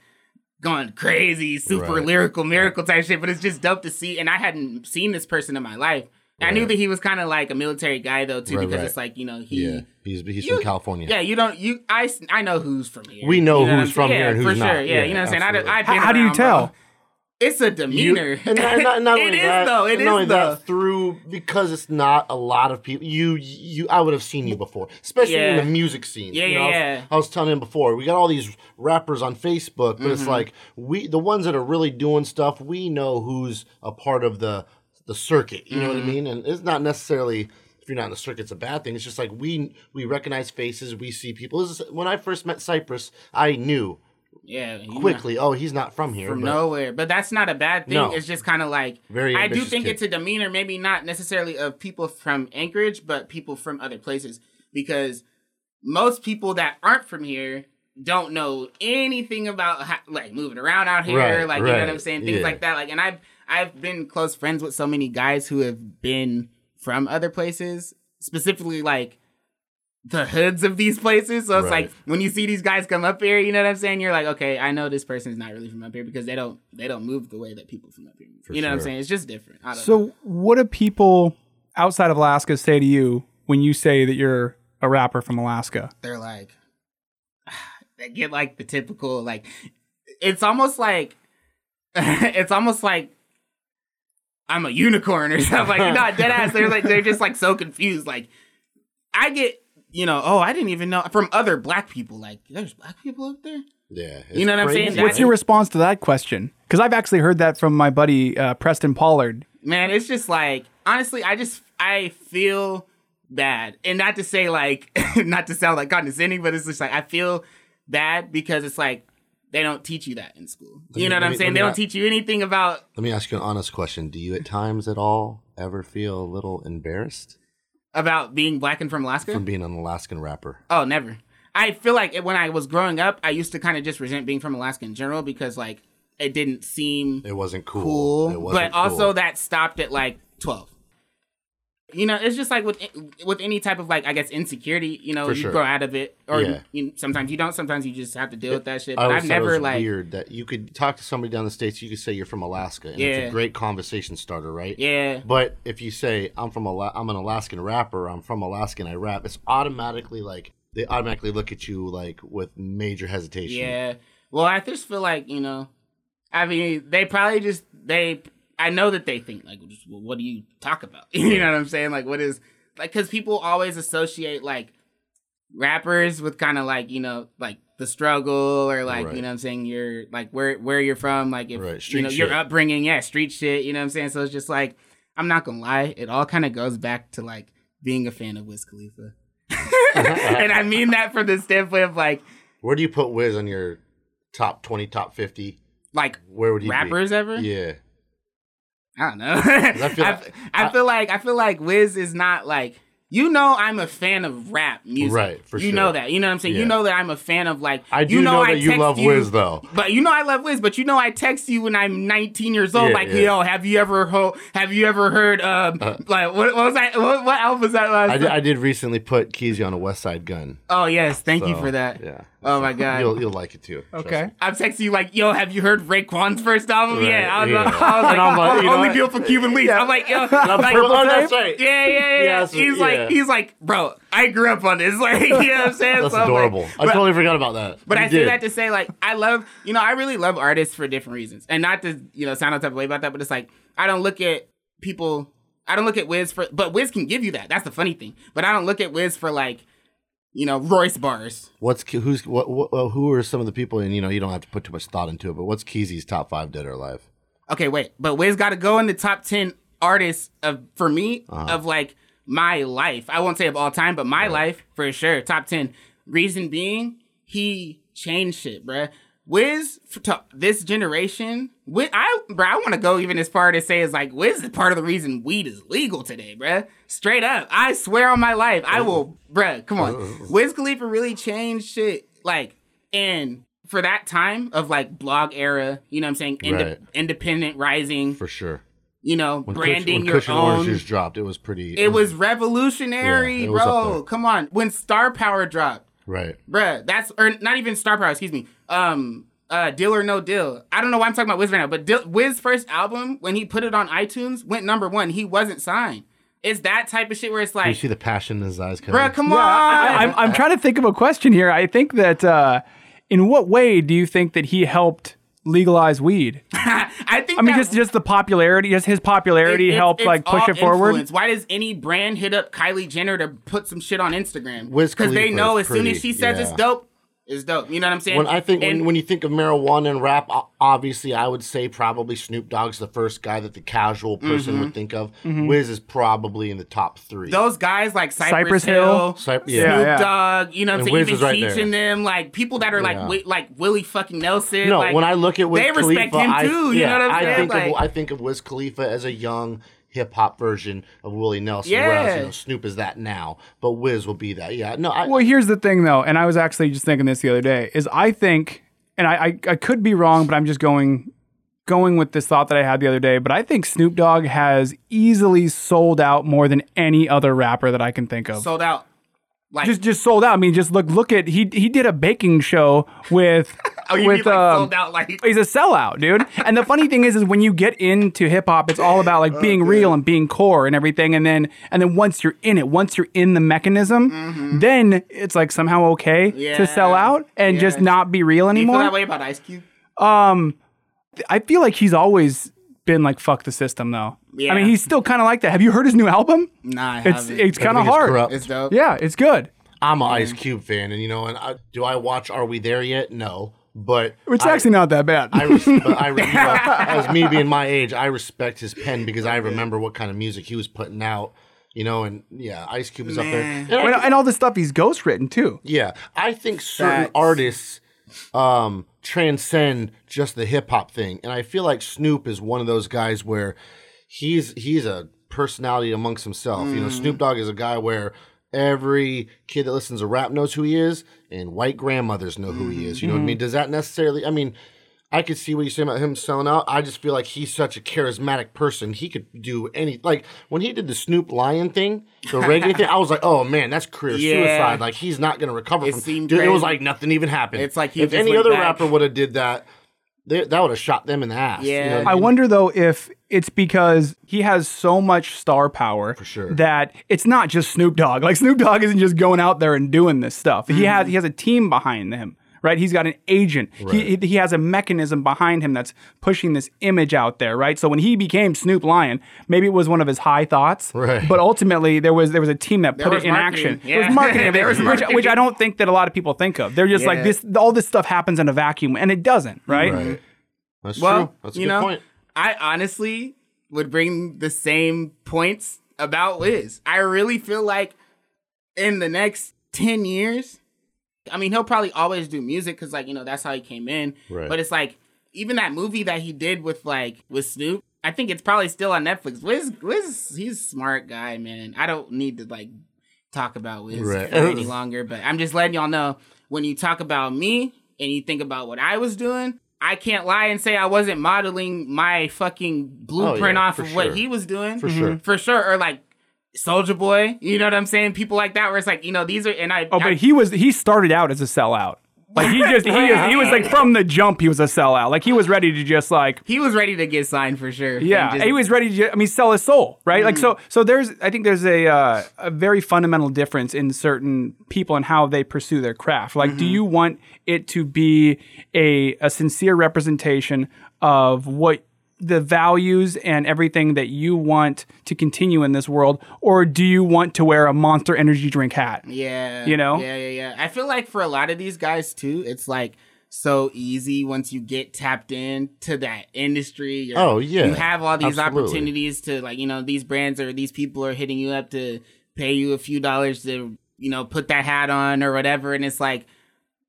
going crazy, super Right. lyrical, miracle type shit, but it's just dope to see. And I hadn't seen this person in my life. I knew that he was kind of like a military guy though too, Right, because right. it's like, you know, he Yeah, he's he's you- from California. yeah, you don't. You, I I know who's from here. We know You what who's from saying? here and Yeah, who's for not. sure. Yeah, Yeah, you know what I'm saying. I, absolutely. I've How, been how do you tell? bro. It's a You- demeanor. (laughs) and not, not, not It is, that, though. It is though. through because it's not a lot of people. You you I would have seen you before, especially in the music scene. Yeah, You yeah, I was. I was telling him before. We got all these rappers on Facebook, but Mm-hmm. it's like we the ones that are really doing stuff. We know who's a part of the the circuit. You know what I Mm-hmm. mean? And it's not necessarily. If you're not in the circuit, it's a bad thing. It's just like we we recognize faces, we see people. This is, when I first met Cypress, I knew yeah, quickly. Oh, he's not from here. from but- nowhere. But that's not a bad thing. No. It's just kind of like Very I do think kid. it's a demeanor, maybe not necessarily of people from Anchorage, but people from other places because most people that aren't from here don't know anything about how, like moving around out here, Right, like you know what I'm saying, things yeah. like that. Like, and I've I've been close friends with so many guys who have been from other places, specifically like the hoods of these places. So it's Right. like when you see these guys come up here, you know what I'm saying? You're like, okay, I know this person's not really from up here because they don't they don't move the way that people from up here move. You know what I'm saying? It's just different. I don't know. So, what do people outside of Alaska say to you when you say that you're a rapper from Alaska? they're like (sighs) they get like the typical like it's almost like (laughs) it's almost like I'm a unicorn or (laughs) something like not dead ass. They're like they're just like so confused. Like I get you know oh I didn't even know from other black people like there's black people up there. Yeah, You know what I'm saying? What's your response to that question? Because I've actually heard that from my buddy uh, Preston Pollard. man it's just like honestly i just i feel bad and not to say like (laughs) not to sound like condescending but it's just like i feel bad because it's like they don't teach you that in school you me- know what i'm me- saying they don't a- teach you anything about Let me ask you an honest question. Do you at times at all ever feel a little embarrassed about being black and from alaska? From being an Alaskan rapper? oh never. I feel like when i was growing up i used to kind of just resent being from alaska in general because like it didn't seem It wasn't cool. cool, It wasn't but also that stopped at like 12 you know it's just like with with any type of like i guess insecurity you know For you sure. grow out of it or Yeah. you, sometimes you don't sometimes you just have to deal with that shit but i've it never like weird that you could talk to somebody down the states. You could say you're from Alaska, and it's a great conversation starter, right? yeah But if you say I'm from Ala- I'm an Alaskan rapper, I'm from Alaska and I rap, it's automatically like they automatically look at you like with major hesitation. yeah well i just feel like you know i mean they probably just they i know that they think like well, what do you talk about (laughs) you know what i'm saying like what is like because people always associate like rappers with kind of like you know like the struggle or like Right. you know what i'm saying you're like where where you're from like if Right, you know your upbringing yeah street shit you know what i'm saying so it's just like i'm not gonna lie it all kind of goes back to like being a fan of wiz khalifa (laughs) and i mean that from the standpoint of like Where do you put Wiz on your top twenty, top fifty? like Where would he rappers be? ever Yeah. I don't know. (laughs) I feel I, like- I feel like I feel like Wiz is not like you know I'm a fan of rap music. Right, for you sure. know that. You know what I'm saying? You know that I'm a fan of like I do you know, know I that you text love Wiz, though. But you know I love Wiz, but you know I text you when I'm 19 years old Yeah, like, yeah. yo, have you ever ho- have you ever heard um like what, what was that what, what album was that last Uh, I did, I did recently put Keezy on a Westside Gunn. Oh yes, thank you for that. Yeah. Oh my god. You'll you'll like it too. Okay. I'm texting you like, yo, have you heard Raekwon's first album? Right, yeah, oh, I was, yeah. I was like, I'm like, you know only what? deal for Cuban Linx. I'm like, yo, (laughs) like, Purple oh, Tape? that's right. Yeah, yeah, yeah. Yes, he's yeah. like, he's like, bro, I grew up on this. (laughs) Like, you know what I'm saying? That's So I'm like- adorable. I totally forgot about that. but You I say did. that to say, like, I love, you know, I really love artists for different reasons, and not to, you know, sound a type of way about that, but it's like I don't look at people, I don't look at Wiz for, but Wiz can give you that. That's the funny thing. But I don't look at Wiz for like, you know, Royce bars. What's who's what, what who are some of the people and you know you don't have to put too much thought into it, but what's Keezy's top five dead or alive? Okay, wait, but Wiz got to go in the top ten artists of for me Uh-huh. of like my life. I won't say of all time, but my life for sure, top ten. Reason being, he changed shit, bruh. Wiz to this generation, I bro, I want to go even as far to say is like Wiz is part of the reason weed is legal today, bruh. Straight up, I swear on my life, I will, bruh. Come on, Wiz Khalifa really changed shit, like, and for that time of like blog era, you know what I'm saying, Inde- Right. independent rising, for sure. you know, When Kush- branding when your Kush and own. Orange Juice dropped, it was pretty. It was revolutionary, Yeah, it was bro. Come on, when Star Power dropped right. bruh, that's or not even Star Power, excuse me. Um, uh, Deal or No Deal. I don't know why I'm talking about Wiz right now, but Dil- Wiz first album when he put it on iTunes went number one. He wasn't signed. It's that type of shit where it's like You see the passion in his eyes, Kevin. bruh, come Yeah, on. I, I'm, I'm trying to think of a question here. I think that uh, in what way do you think that he helped legalize weed? (laughs) I think I mean, just just the popularity, just his popularity it- it's- helped it's like push all it forward. influence. Why does any brand hit up Kylie Jenner to put some shit on Instagram? Because they know is as soon as she says it's dope, it's dope. You know what I'm saying? When I think And- when, when you think of marijuana and rap, obviously I would say probably Snoop Dogg's the first guy that the casual person Mm-hmm. would think of. Wiz is probably in the top three. those guys like Cypress, Cypress Hill, Hill. Cyp- Snoop yeah. yeah. Dogg, you know what I'm saying? Wiz Even right teaching there. them like people that are like Yeah. wi- like Willie fucking Nelson. no, like, when I look at Wiz they respect Khalifa, him I, too. You yeah, know what I'm I saying? think Like- of I think of Wiz Khalifa as a young hip hop version of Willie Nelson. Whereas Yeah. you know, Snoop is that now, but Wiz will be that. Yeah, no, I, Well, here's the thing, though, and I was actually just thinking this the other day. Is I think, and I, I, I could be wrong, but I'm just going going with this thought that I had the other day. But I think Snoop Dogg has easily sold out more than any other rapper that I can think of. sold out. Like just just sold out. I mean, just look look at he he did a baking show with oh, you with mean like um, sold out like He's a sellout, dude. And the funny thing is, is when you get into hip hop, it's all about like being real and being core and everything. And then, and then once you're in it, once you're in the mechanism, then it's like somehow okay to sell Mm-hmm. Yeah. out and just not be real Do you feel anymore. that way about Ice Cube? Um, I feel like he's always been like fuck the system, though. Yeah. I mean, he's still kind of like that. Have you heard his new album? Nah, I It's haven't. it's kind of hard. corrupt. it's dope. Yeah, it's good. I'm an Ice Cube fan, and you know, and I, do I watch Are We There Yet? No, but It's I- actually not that bad. I, res- but I, (laughs) you know, as me being my age, I respect his pen because I remember what kind of music he was putting out. You know, and yeah, Ice Cube is up there. Man. And I and, and all the stuff he's ghost written too. Yeah, I think certain Facts. artists um, transcend just the hip hop thing, and I feel like Snoop is one of those guys where he's he's a personality amongst himself. You know, Snoop Dogg is a guy where every kid that listens to rap knows who he is, and white grandmothers know who he is. You know what I mean? Mm-hmm. Does that necessarily? I mean. I could see what you're saying about him selling out. I just feel like he's such a charismatic person. He could do any like when he did the Snoop Lion thing, the reggae thing. I was like, oh man, that's career (laughs) Yeah. suicide. Like he's not gonna recover It from. seemed Dude, it was like nothing even happened. It's like he if just any went other back. rapper would have did that, they, that would have shot them in the ass. you Yeah. know I mean? wonder though if it's because he has so much star power for sure. that it's not just Snoop Dogg. Like Snoop Dogg isn't just going out there and doing this stuff. He Mm-hmm. has he has a team behind him. Right, he's got an agent. He he has a mechanism behind him that's pushing this image out there. Right, so when he became Snoop Lion, maybe it was one of his high thoughts. Right. but ultimately there was there was a team that put was it in marketing. action. It was Yeah. (laughs) marketing, There was which, which I don't think that a lot of people think of. They're just like Yeah. this. All this stuff happens in a vacuum, and it doesn't. Right. Right. That's Well, true. That's a you good know, point. I honestly would bring the same points about Wiz. I really feel like in the next 10 years, I mean, he'll probably always do music because, like, you know, that's how he came in. Right. But it's like, even that movie that he did with, like, with Snoop, I think it's probably still on Netflix. Wiz, Wiz, he's a smart guy, man. I don't need to, like, talk about Wiz Right. any (laughs) longer, but I'm just letting y'all know when you talk about me and you think about what I was doing, I can't lie and say I wasn't modeling my fucking blueprint Oh, yeah, off of sure. what he was doing. For sure. For sure. Or like Soldier Boy, you know what I'm saying? People like that where it's like, you know, these are and I Oh, I- but he was he started out as a sellout. Like he just he is, he was like from the jump he was a sellout. Like he was ready to just like he was ready to get signed for sure. yeah, just- Mm. he was ready to I mean sell his soul, right? Like so so there's I think there's a uh, a very fundamental difference in certain people and how they pursue their craft. Like Mm-hmm. do you want it to be a a sincere representation of what the values and everything that you want to continue in this world or do you want to wear a monster energy drink hat? Yeah. You know? Yeah, yeah, yeah. I feel like for a lot of these guys too, it's like so easy once you get tapped into that industry. You're- Oh, yeah. You have all these Absolutely. opportunities to like, you know, these brands or these people are hitting you up to pay you a few dollars to, you know, put that hat on or whatever. And it's like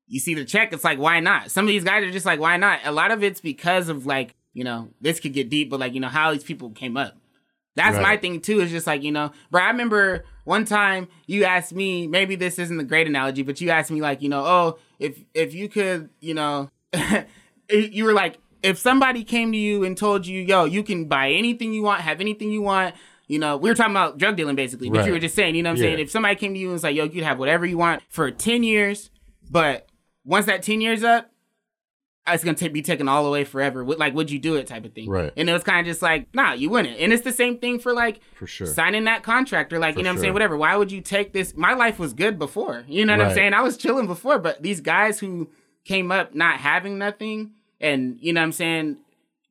you see the check, it's like, why not? Some of these guys are just like, why not? A lot of it's because of like, you know, this could get deep, but like, you know, how these people came up. That's my thing too. Is just like you know, bro. I remember one time you asked me. Maybe this isn't a great analogy, but you asked me like, you know, oh, if if you could, you know, (laughs) you were like, if somebody came to you and told you, yo, you can buy anything you want, have anything you want. You know, we were talking about drug dealing basically, but you were just saying, you know what I'm Yeah. saying? If somebody came to you and was like, yo, you can have whatever you want for 10 years, but once that 10 years up, Oh, it's gonna be taken all away forever. Would like, would you do it? Type of thing. Right. And it was kind of just like, nah, you wouldn't. And it's the same thing for like For sure. signing that contract or like, For you know what I'm saying? Whatever. Why would you take this? My life was good before. You know what I'm saying? I was chilling before, but these guys who came up not having nothing, and you know what I'm saying?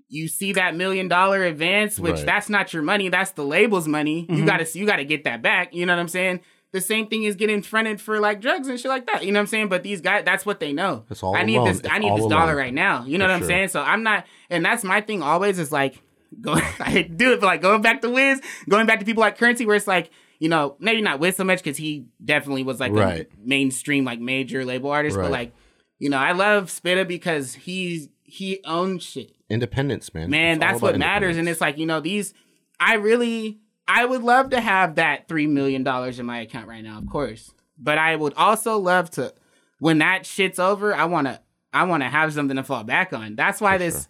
You see that million dollar advance, which Right. that's not your money, that's the label's money. You mm-hmm. gotta you gotta get that back. You know what I'm saying? The same thing is getting fronted for like drugs and shit like that. You know what I'm saying? But these guys, that's what they know. It's all I need alone. this. I need this dollar right now. You know For what I'm sure. saying? So I'm not, and that's my thing always is like, (laughs) go, I do it, but like going back to Wiz, going back to people like Currensy, where it's like, you know, maybe not Wiz so much because he definitely was like Right. a mainstream, like major label artist, Right. but like, you know, I love Spitta because he's he owns shit Independence, man. man It's that's what matters and it's like you know these i really i would love to have that three million dollars in my account right now of course but i would also love to when that shit's over i want to i want to have something to fall back on that's why this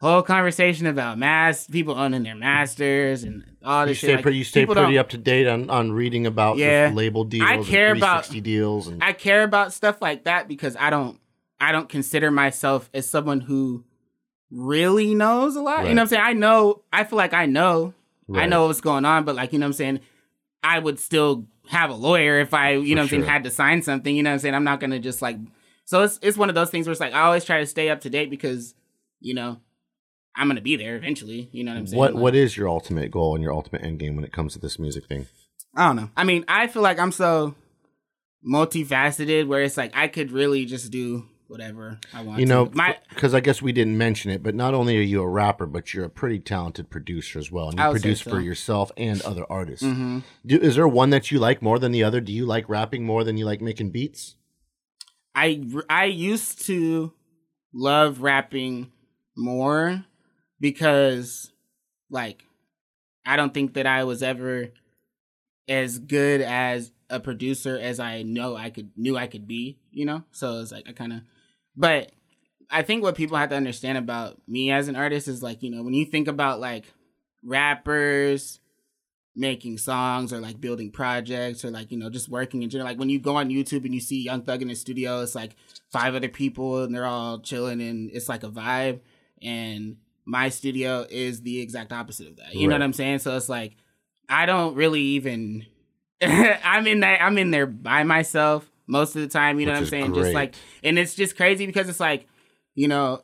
whole conversation about mass people owning their masters and all You this stay, shit like, pretty, you stay people pretty up to date on, on reading about Yeah. the label deals, I and care about- 360 deals, and I care about stuff like that because I don't I don't consider myself as someone who really knows a lot. You know what I'm saying? I know I feel like I know. I know what's going on, but like, you know what I'm saying? I would still have a lawyer if I, you know what I'm saying, had to sign something, you know what I'm saying? I'm not gonna just like so it's it's one of those things where it's like I always try to stay up to date because, you know, I'm gonna be there eventually. You know what I'm saying? what Like- what is your ultimate goal and your ultimate end game when it comes to this music thing? I don't know. I mean, I feel like I'm so multifaceted where it's like I could really just do whatever I want. You know, because I guess we didn't mention it, but not only are you a rapper, but you're a pretty talented producer as well, and you I would say produce so. for yourself and other artists. hmm Do, is there one that you like more than the other? Do you like rapping more than you like making beats? I I used to love rapping more because like I don't think that I was ever as good as a producer as I know I could knew I could be, you know? So it's like I kind of but I think what people have to understand about me as an artist is like, you know, when you think about like rappers making songs or like building projects or like, you know, just working in general, like when you go on YouTube and you see Young Thug in his studio, it's like five other people and they're all chilling and it's like a vibe. And my studio is the exact opposite of that. You know what I'm saying? So it's like I don't really even (laughs) I'm in that I'm in there by myself most of the time, you know Which what I'm saying? great. Just like and it's just crazy because it's like, you know,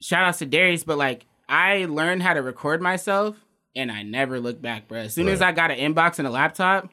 shout outs to Darius, but like I learned how to record myself and I never looked back, bro. As soon as I got an inbox and a laptop,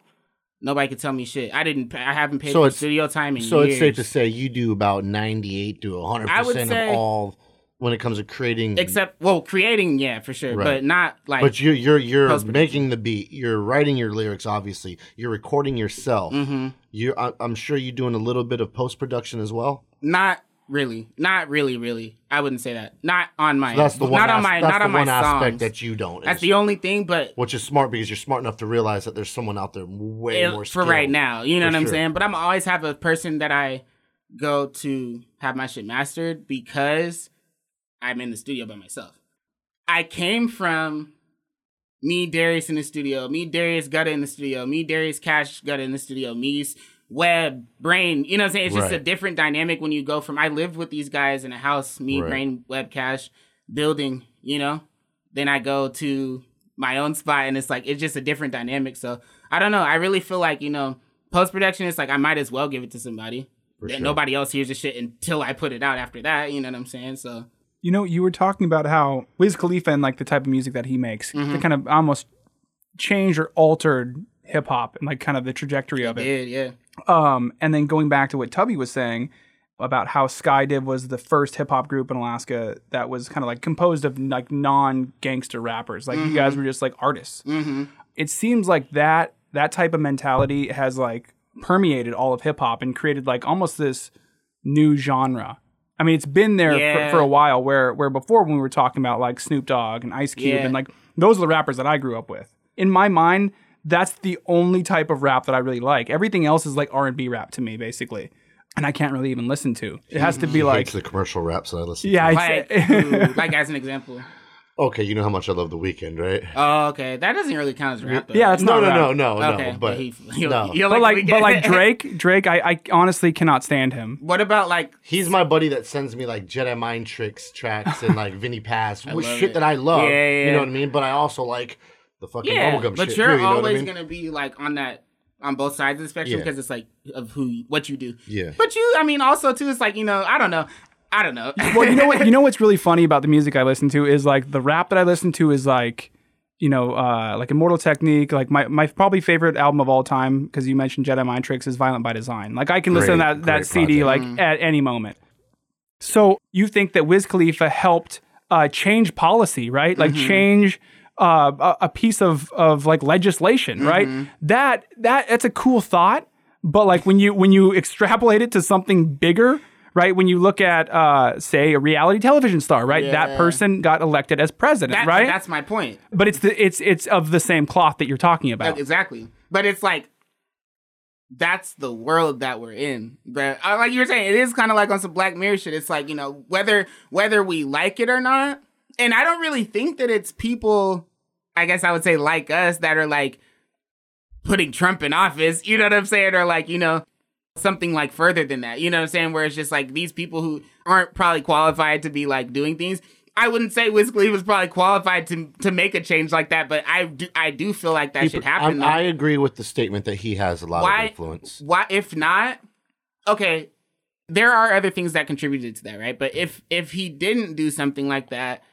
nobody could tell me shit. I didn't I haven't paid So for studio time in So years. it's safe to say you do about 98 to 100 I would percent of all when it comes to creating. Except well, creating, yeah, for sure. Right. But not like but you're you're you're making the beat. You're writing your lyrics. Obviously, you're recording yourself. hmm You, I'm sure you're doing a little bit of post production as well. not really. Not really, really. I wouldn't say that. Not on my So that's the one. not on my that's not the on my one aspect songs. that you don't. That's the only thing, but which is smart because you're smart enough to realize that there's someone out there way it- more for right now. You know what I'm sure. saying? But I'm always have a person that I go to have my shit mastered because I'm in the studio by myself. I came from me, Darius in the studio, me, Darius Gutta in the studio, me, Darius Cash Gutta in the studio, me, Web, Brain. You know what I'm saying? It's just a different dynamic when you go from I lived with these guys in a house, me, Right. Brain, Web, Cash, building, you know? Then I go to my own spot and it's like it's just a different dynamic. So I don't know. I really feel like, you know, post production it's like I might as well give it to somebody. That sure. Nobody else hears the shit until I put it out after that. You know what I'm saying? So You know, you were talking about how Wiz Khalifa and like the type of music that he makes, Mm-hmm. they kind of almost changed or altered hip hop and like kind of the trajectory of it. yeah, yeah. Um, and then going back to what Tubby was saying about how Skydiv was the first hip hop group in Alaska that was kind of like composed of like non gangster rappers. Like you guys were just like artists. Mm-hmm. It seems like that that type of mentality has like permeated all of hip hop and created like almost this new genre. I mean, it's been there Yeah. for, for a while. Where where before when we were talking about like Snoop Dogg and Ice Cube Yeah. and like those are the rappers that I grew up with. In my mind, that's the only type of rap that I really like. Everything else is like R and B rap to me, basically, and I can't really even listen to. It has to be like It's the commercial raps that I listen yeah, to. Like, (laughs) ooh, like as an example. Okay, you know how much I love The Weeknd, right? Oh, okay. That doesn't really count as rap. though. yeah, it's no, not no, rap. no, no, okay, no. But he, (laughs) he'll, no. he'll But like, the but like (laughs) Drake, Drake, I, I honestly cannot stand him. What about like he's my buddy that sends me like Jedi Mind Tricks tracks and like (laughs) Vinnie Paz, which shit it. that I love. Yeah, yeah, You know what I mean? But I also like the fucking yeah? bubblegum But shit But you're too. You know always what I mean? gonna be like on that on both sides of the spectrum Yeah. because it's like of who what you do. Yeah. But you, I mean, also too, it's like you know, I don't know, I don't know. well, you know what? You (laughs) know what's really funny about the music I listen to is like the rap that I listen to is like, you know, uh, like Immortal Technique. Like my, my probably favorite album of all time because you mentioned Jedi Mind Tricks is Violent by Design. Like I can listen to that that CD project. like at any moment. So you think that Wiz Khalifa helped uh, change policy, right? Like change. Uh, a, a piece of, of like legislation, right? That that that's a cool thought, but like when you when you (laughs) extrapolate it to something bigger, right? When you look at uh, say a reality television star, right? That person got elected as president, That- right? That's my point. but it's the it's it's of the same cloth that you're talking about. Exactly. But it's like that's the world that we're in. But uh, like you were saying, it is kind of like on some Black Mirror shit. It's like you know whether whether we like it or not. And I don't really think that it's people. I guess I would say like us that are like putting Trump in office. You know what I'm saying? Or like you know something like further than that. You know what I'm saying? Where it's just like these people who aren't probably qualified to be like doing things. I wouldn't say Wiz was probably qualified to to make a change like that, but I do I do feel like that should happen. I'm- I agree with the statement that he has a lot Why- of influence. Why if not? Okay, there are other things that contributed to that, right? But if if he didn't do something like that,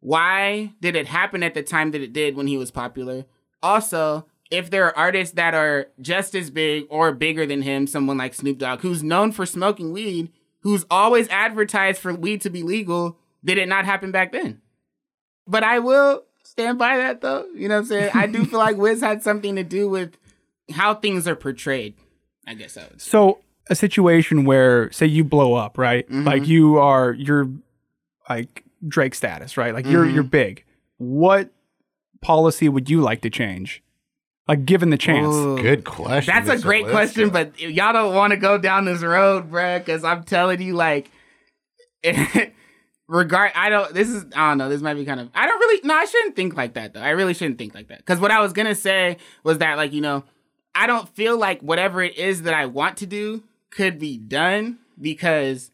why did it happen at the time that it did when he was popular? Also, if there are artists that are just as big or bigger than him, someone like Snoop Dogg, who's known for smoking weed, who's always advertised for weed to be legal, did it not happen back then? But I will stand by that though. You know what I'm saying? I do feel like (laughs) Wiz had something to do with how things are portrayed. I guess I would say. So a situation where say you blow up, right? Mm-hmm. Like you are you're like Drake status, right? Like you're Mm-hmm. you're big. What policy would you like to change? Like given the chance. Ooh. Good question. That's a great Lister. question, but y'all don't want to go down this road, bruh, because I'm telling you, like, (laughs) regard, I don't, this is, I don't know, this might be kind of, I don't really, no, I shouldn't think like that, though. I really shouldn't think like that. Because what I was going to say was that, like, you know, I don't feel like whatever it is that I want to do could be done because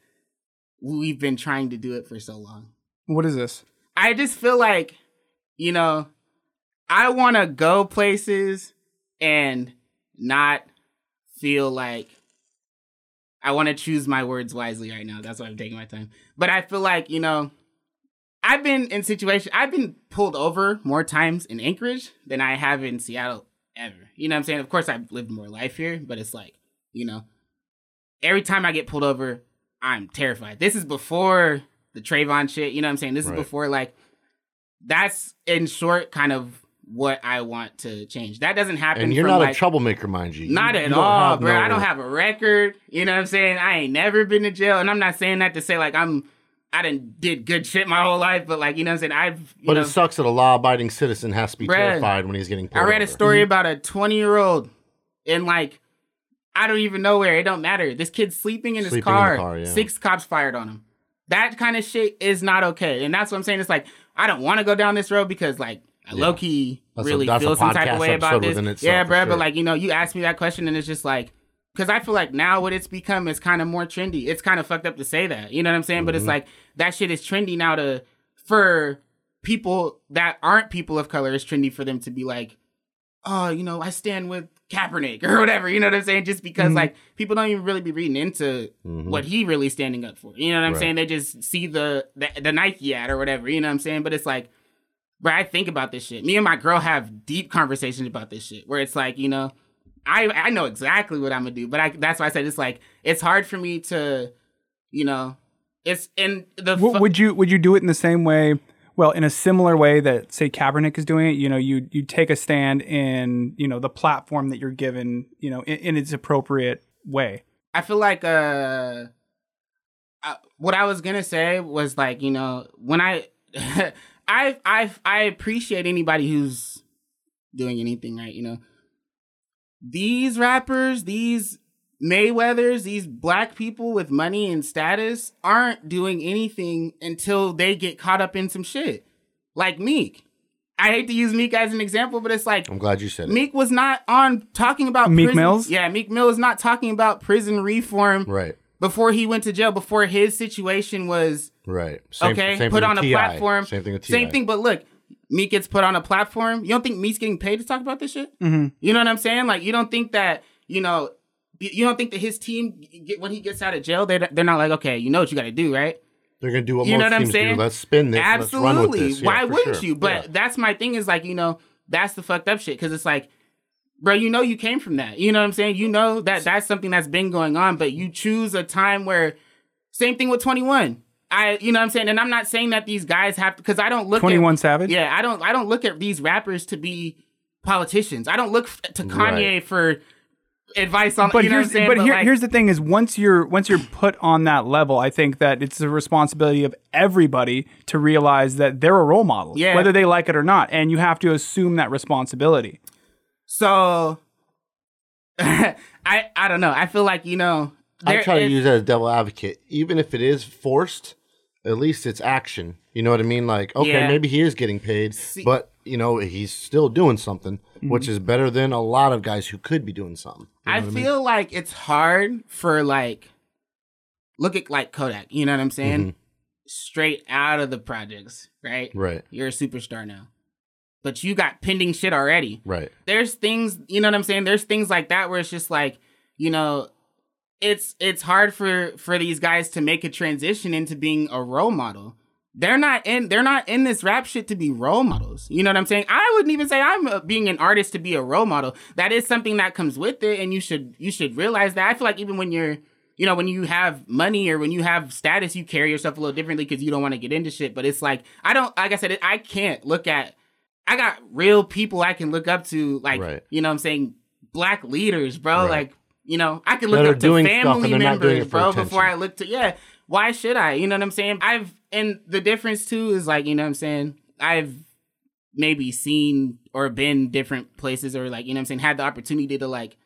we've been trying to do it for so long. What is this? I just feel like, you know, I want to go places and not feel like I want to choose my words wisely right now. That's why I'm taking my time. But I feel like, you know, I've been in situations, I've been pulled over more times in Anchorage than I have in Seattle ever. You know what I'm saying? Of course, I've lived more life here, but it's like, you know, every time I get pulled over, I'm terrified. This is before the Trayvon shit. You know what I'm saying? This Right. is before like that's in short kind of what I want to change. That doesn't happen. And you're not like, a troublemaker, mind you. You- Not you at don't all, bro. no- I don't have a record. You know what I'm saying? I ain't never been to jail, and I'm not saying that to say like I'm. I didn't did good shit my whole life, but like you know what I'm saying. I've. You But know, it sucks that a law-abiding citizen has to be terrified when he's getting pulled I read a over. story mm-hmm. about a 20 year old, and like, I don't even know where. It don't matter. This kid's sleeping in his Sleeping in car. car, yeah. Six cops fired on him. That kind of shit is not okay, and that's what I'm saying. It's like I don't want to go down this road because like Yeah. low key That's really a feel some type of way about this. itself, yeah, bro. sure. But like you know, you asked me that question, and it's just like. Because I feel like now what it's become is kind of more trendy. It's kind of fucked up to say that. You know what I'm saying? But it's Mm-hmm. like that shit is trendy now to for people that aren't people of color. It's trendy for them to be like, oh, you know, I stand with Kaepernick (laughs) or whatever. You know what I'm saying? Just because Mhm. like people don't even really be reading into Mhm. what he really standing up for. You know what I'm Right. saying? They just see the, the the Nike ad or whatever. You know what I'm saying? But it's like, bro, I think about this shit. Me and my girl have deep conversations about this shit. Where it's like, you know, I I know exactly what I'm gonna do, but I that's why I said it's like it's hard for me to, you know, it's in the fu- would you would you do it in the same way? Well, in a similar way that say Kaepernick is doing it, you know, you you take a stand in you know the platform that you're given, you know, in, in its appropriate way. I feel like uh uh, what I was gonna say was like you know when I (laughs) I I I appreciate anybody who's doing anything right. You know, these rappers, these Mayweathers, these black people with money and status aren't doing anything until they get caught up in some shit. Like Meek. I hate to use Meek as an example, but it's like I'm glad you said it. Meek was not on talking about Meek prison- Mills? Yeah, Meek Mill is not talking about prison reform Right. Before he went to jail. Before his situation was Right. Same, okay, same put thing on a platform. Same thing with T.I. Same thing, but look, Meek gets put on a platform. You don't think Meek's getting paid to talk about this shit? Mm-hmm. You know what I'm saying? Like, you don't think that you know, you don't think that his team get, when he gets out of jail, they they're not like, okay, you know what you got to do, right? They're gonna do what You know most what I'm saying? do. Let's spin this. Let's run with Absolutely. this. Yeah, Why wouldn't sure. you? But Yeah. that's my thing. Is like you know that's the fucked up shit because it's like, bro, you know you came from that. You know what I'm saying? You know that that's something that's been going on, but you choose a time where. Same thing with 21. I, you know what I'm saying, and I'm not saying that these guys have because I don't look Twenty One at, Savage. Yeah, I don't. I don't look at these rappers to be politicians. I don't look f- to Kanye Right. for advice on. But you know here's saying? but, here, like, here's the thing: is once you're once you're put on that level, I think that it's the responsibility of everybody to realize that they're a role model, Yeah. whether they like it or not, and you have to assume that responsibility. So. (laughs) I I don't know. I feel like you know. I try to use that as a devil advocate, even if it is forced. At least it's action. You know what I mean? Like, okay, Yeah. maybe he is getting paid, but you know he's still doing something, which is better than a lot of guys who could be doing something. You know I what mean? feel like it's hard for like look at like Kodak, you know what I'm saying? Straight out of the projects, right? Mm-hmm. Right. You're a superstar now. But you got pending shit already. right. There's things, you know what I'm saying? There's things like that where it's just like, you know, it's it's hard for for these guys to make a transition into being a role model. They're not in they're not in this rap shit to be role models. You know what I'm saying? I wouldn't even say I'm uh being an artist to be a role model. That is something that comes with it and you should you should realize that. I feel like even when you're you know, when you have money or when you have status, you carry yourself a little differently because you don't want to get into shit. But it's like I don't, like I said, I can't look at. I got real people I can look up to, like Right. you know, what I'm saying black leaders, bro. Right. Like you know, I can look That up to family and they're not doing members, bro, attention. before I look to yeah. Why should I? You know what I'm saying? I've and the difference too is like you know what I'm saying. I've maybe seen or been different places or like you know what I'm saying had the opportunity to like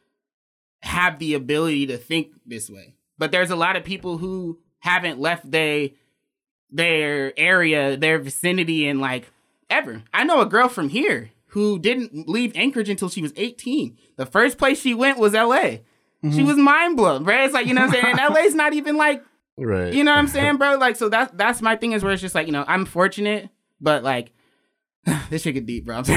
have the ability to think this way. But there's a lot of people who haven't left they their area, their vicinity and like ever. I know a girl from here who didn't leave Anchorage until she was 18. The first place she went was LA. She was mind blown, bro. It's like, you know what I'm saying? LA's not even like, Right. you know what I'm saying, (laughs) bro? Like, so that's that's my thing is where it's just like, you know, I'm fortunate, but like (sighs) this shit get deep, bro. (laughs)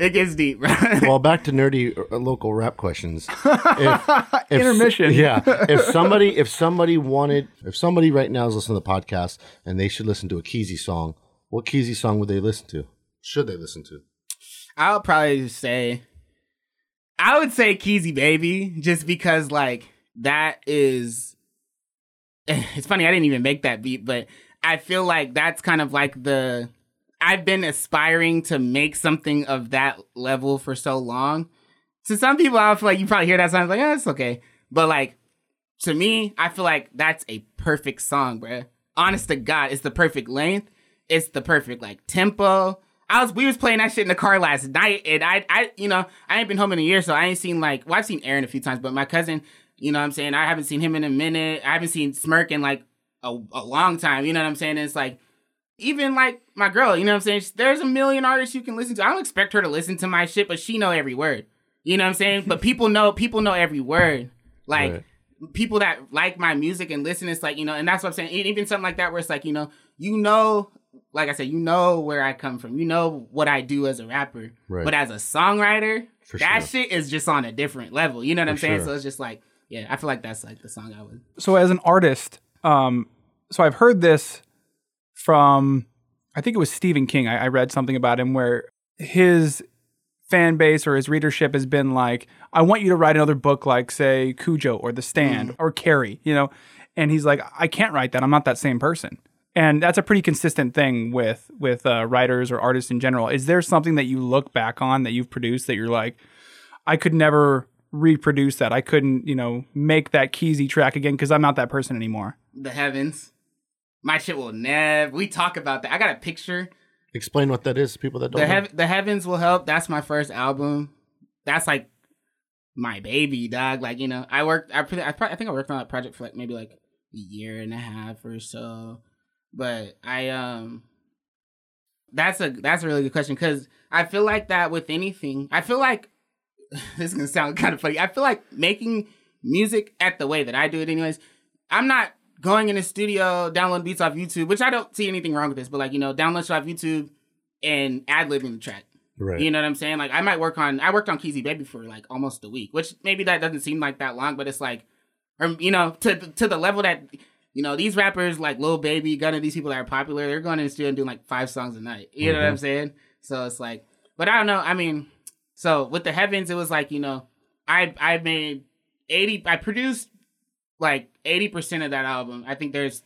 It gets deep, bro. well, back to nerdy uh, local rap questions. (laughs) If, if- Intermission. Yeah. If somebody, if somebody wanted, if somebody right now is listening to the podcast and they should listen to a Keezy song, what Keezy song would they listen to? Should they listen to? I'll probably say I would say Keezy Baby just because like that is (laughs) it's funny I didn't even make that beat but I feel like that's kind of like the I've been aspiring to make something of that level for so long. To some people I feel like you probably hear that song like, "Oh, it's okay." But like to me, I feel like that's a perfect song, bruh. Honest to God, it's the perfect length. It's the perfect like tempo. I was we was playing that shit in the car last night, and I I you know I ain't been home in a year, so I ain't seen like well I've seen Aaron a few times, but my cousin, you know what I'm saying I haven't seen him in a minute. I haven't seen Smirk in like a, a long time. You know what I'm saying? And it's like even like my girl, you know what I'm saying? There's a million artists you can listen to. I don't expect her to listen to my shit, but she know every word. You know what I'm saying? but people know people know every word. Like Right. people that like my music and listen, it's like, you know, and that's what I'm saying. Even something like that where it's like, you know, you know, like I said, you know where I come from. You know what I do as a rapper. Right. But as a songwriter, For that sure. shit is just on a different level. You know what I'm saying? sure. So it's just like, yeah, I feel like that's like the song I would so as an artist, um, so I've heard this from, I think it was Stephen King. I, I read something about him where his fan base or his readership has been like, I want you to write another book like, say, Cujo or The Stand or Carrie, you know? And he's like, I can't write that. I'm not that same person. And that's a pretty consistent thing with with uh, writers or artists in general. Is there something that you look back on that you've produced that you're like, I could never reproduce that. I couldn't, you know, make that Keezy track again because I'm not that person anymore. The Heavens. My shit will never. We talk about that. I got a picture. Explain what that is, people that don't The know. The Heavens will help. That's my first album. That's like my baby, dog. Like you know, I worked. I, pre- I, pro- I think I worked on that project for like maybe like a year and a half or so. But I um, that's a that's a really good question because I feel like that with anything. I feel like (laughs) this is gonna sound kind of funny. I feel like making music at the way that I do it, anyways. I'm not going in the studio, downloading beats off YouTube, which I don't see anything wrong with this, but like, you know, download shit off YouTube and ad libbing the track. right. You know what I'm saying? Like I might work on I worked on Keezy Baby for like almost a week, which maybe that doesn't seem like that long, but it's like or you know, to to the level that you know, these rappers like Lil Baby, Gunna, these people that are popular, they're going in the studio and doing like five songs a night. You know what I'm mm-hmm. saying? So it's like but I don't know, I mean, so with the heavens, it was like, you know, I I made eighty I produced like eighty percent of that album. I think there's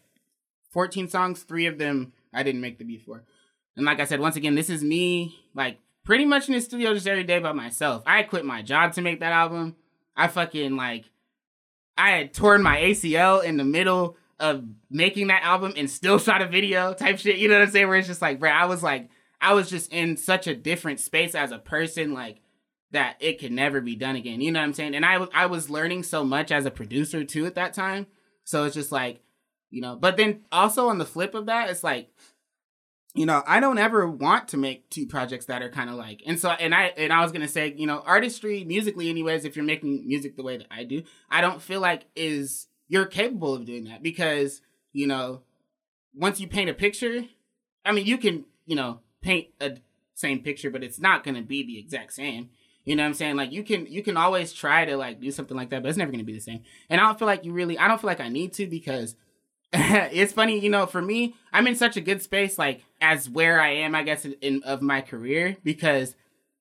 fourteen songs, three of them I didn't make the beat for. And like I said, once again, this is me like pretty much in the studio just every day by myself. I quit my job to make that album. I fucking like I had torn my ACL in the middle of making that album and still (laughs) shot a video type shit. You know what I'm saying? Where it's just like, bro, I was like, I was just in such a different space as a person, like that it could never be done again. You know what I'm saying? And I was I was learning so much as a producer too at that time. So it's just like, you know, but then also on the flip of that, it's like you know, I don't ever want to make two projects that are kind of like, and so, and I, and I was gonna say, you know, artistry, musically, anyways, if you're making music the way that I do, I don't feel like is you're capable of doing that because, you know, once you paint a picture, I mean, you can, you know, paint a same picture, but it's not gonna be the exact same. You know what I'm saying? Like you can, you can always try to like do something like that, but it's never gonna be the same. And I don't feel like you really, I don't feel like I need to because (laughs) it's funny, you know, for me, I'm in such a good space, like as where I am, I guess, in, in of my career, because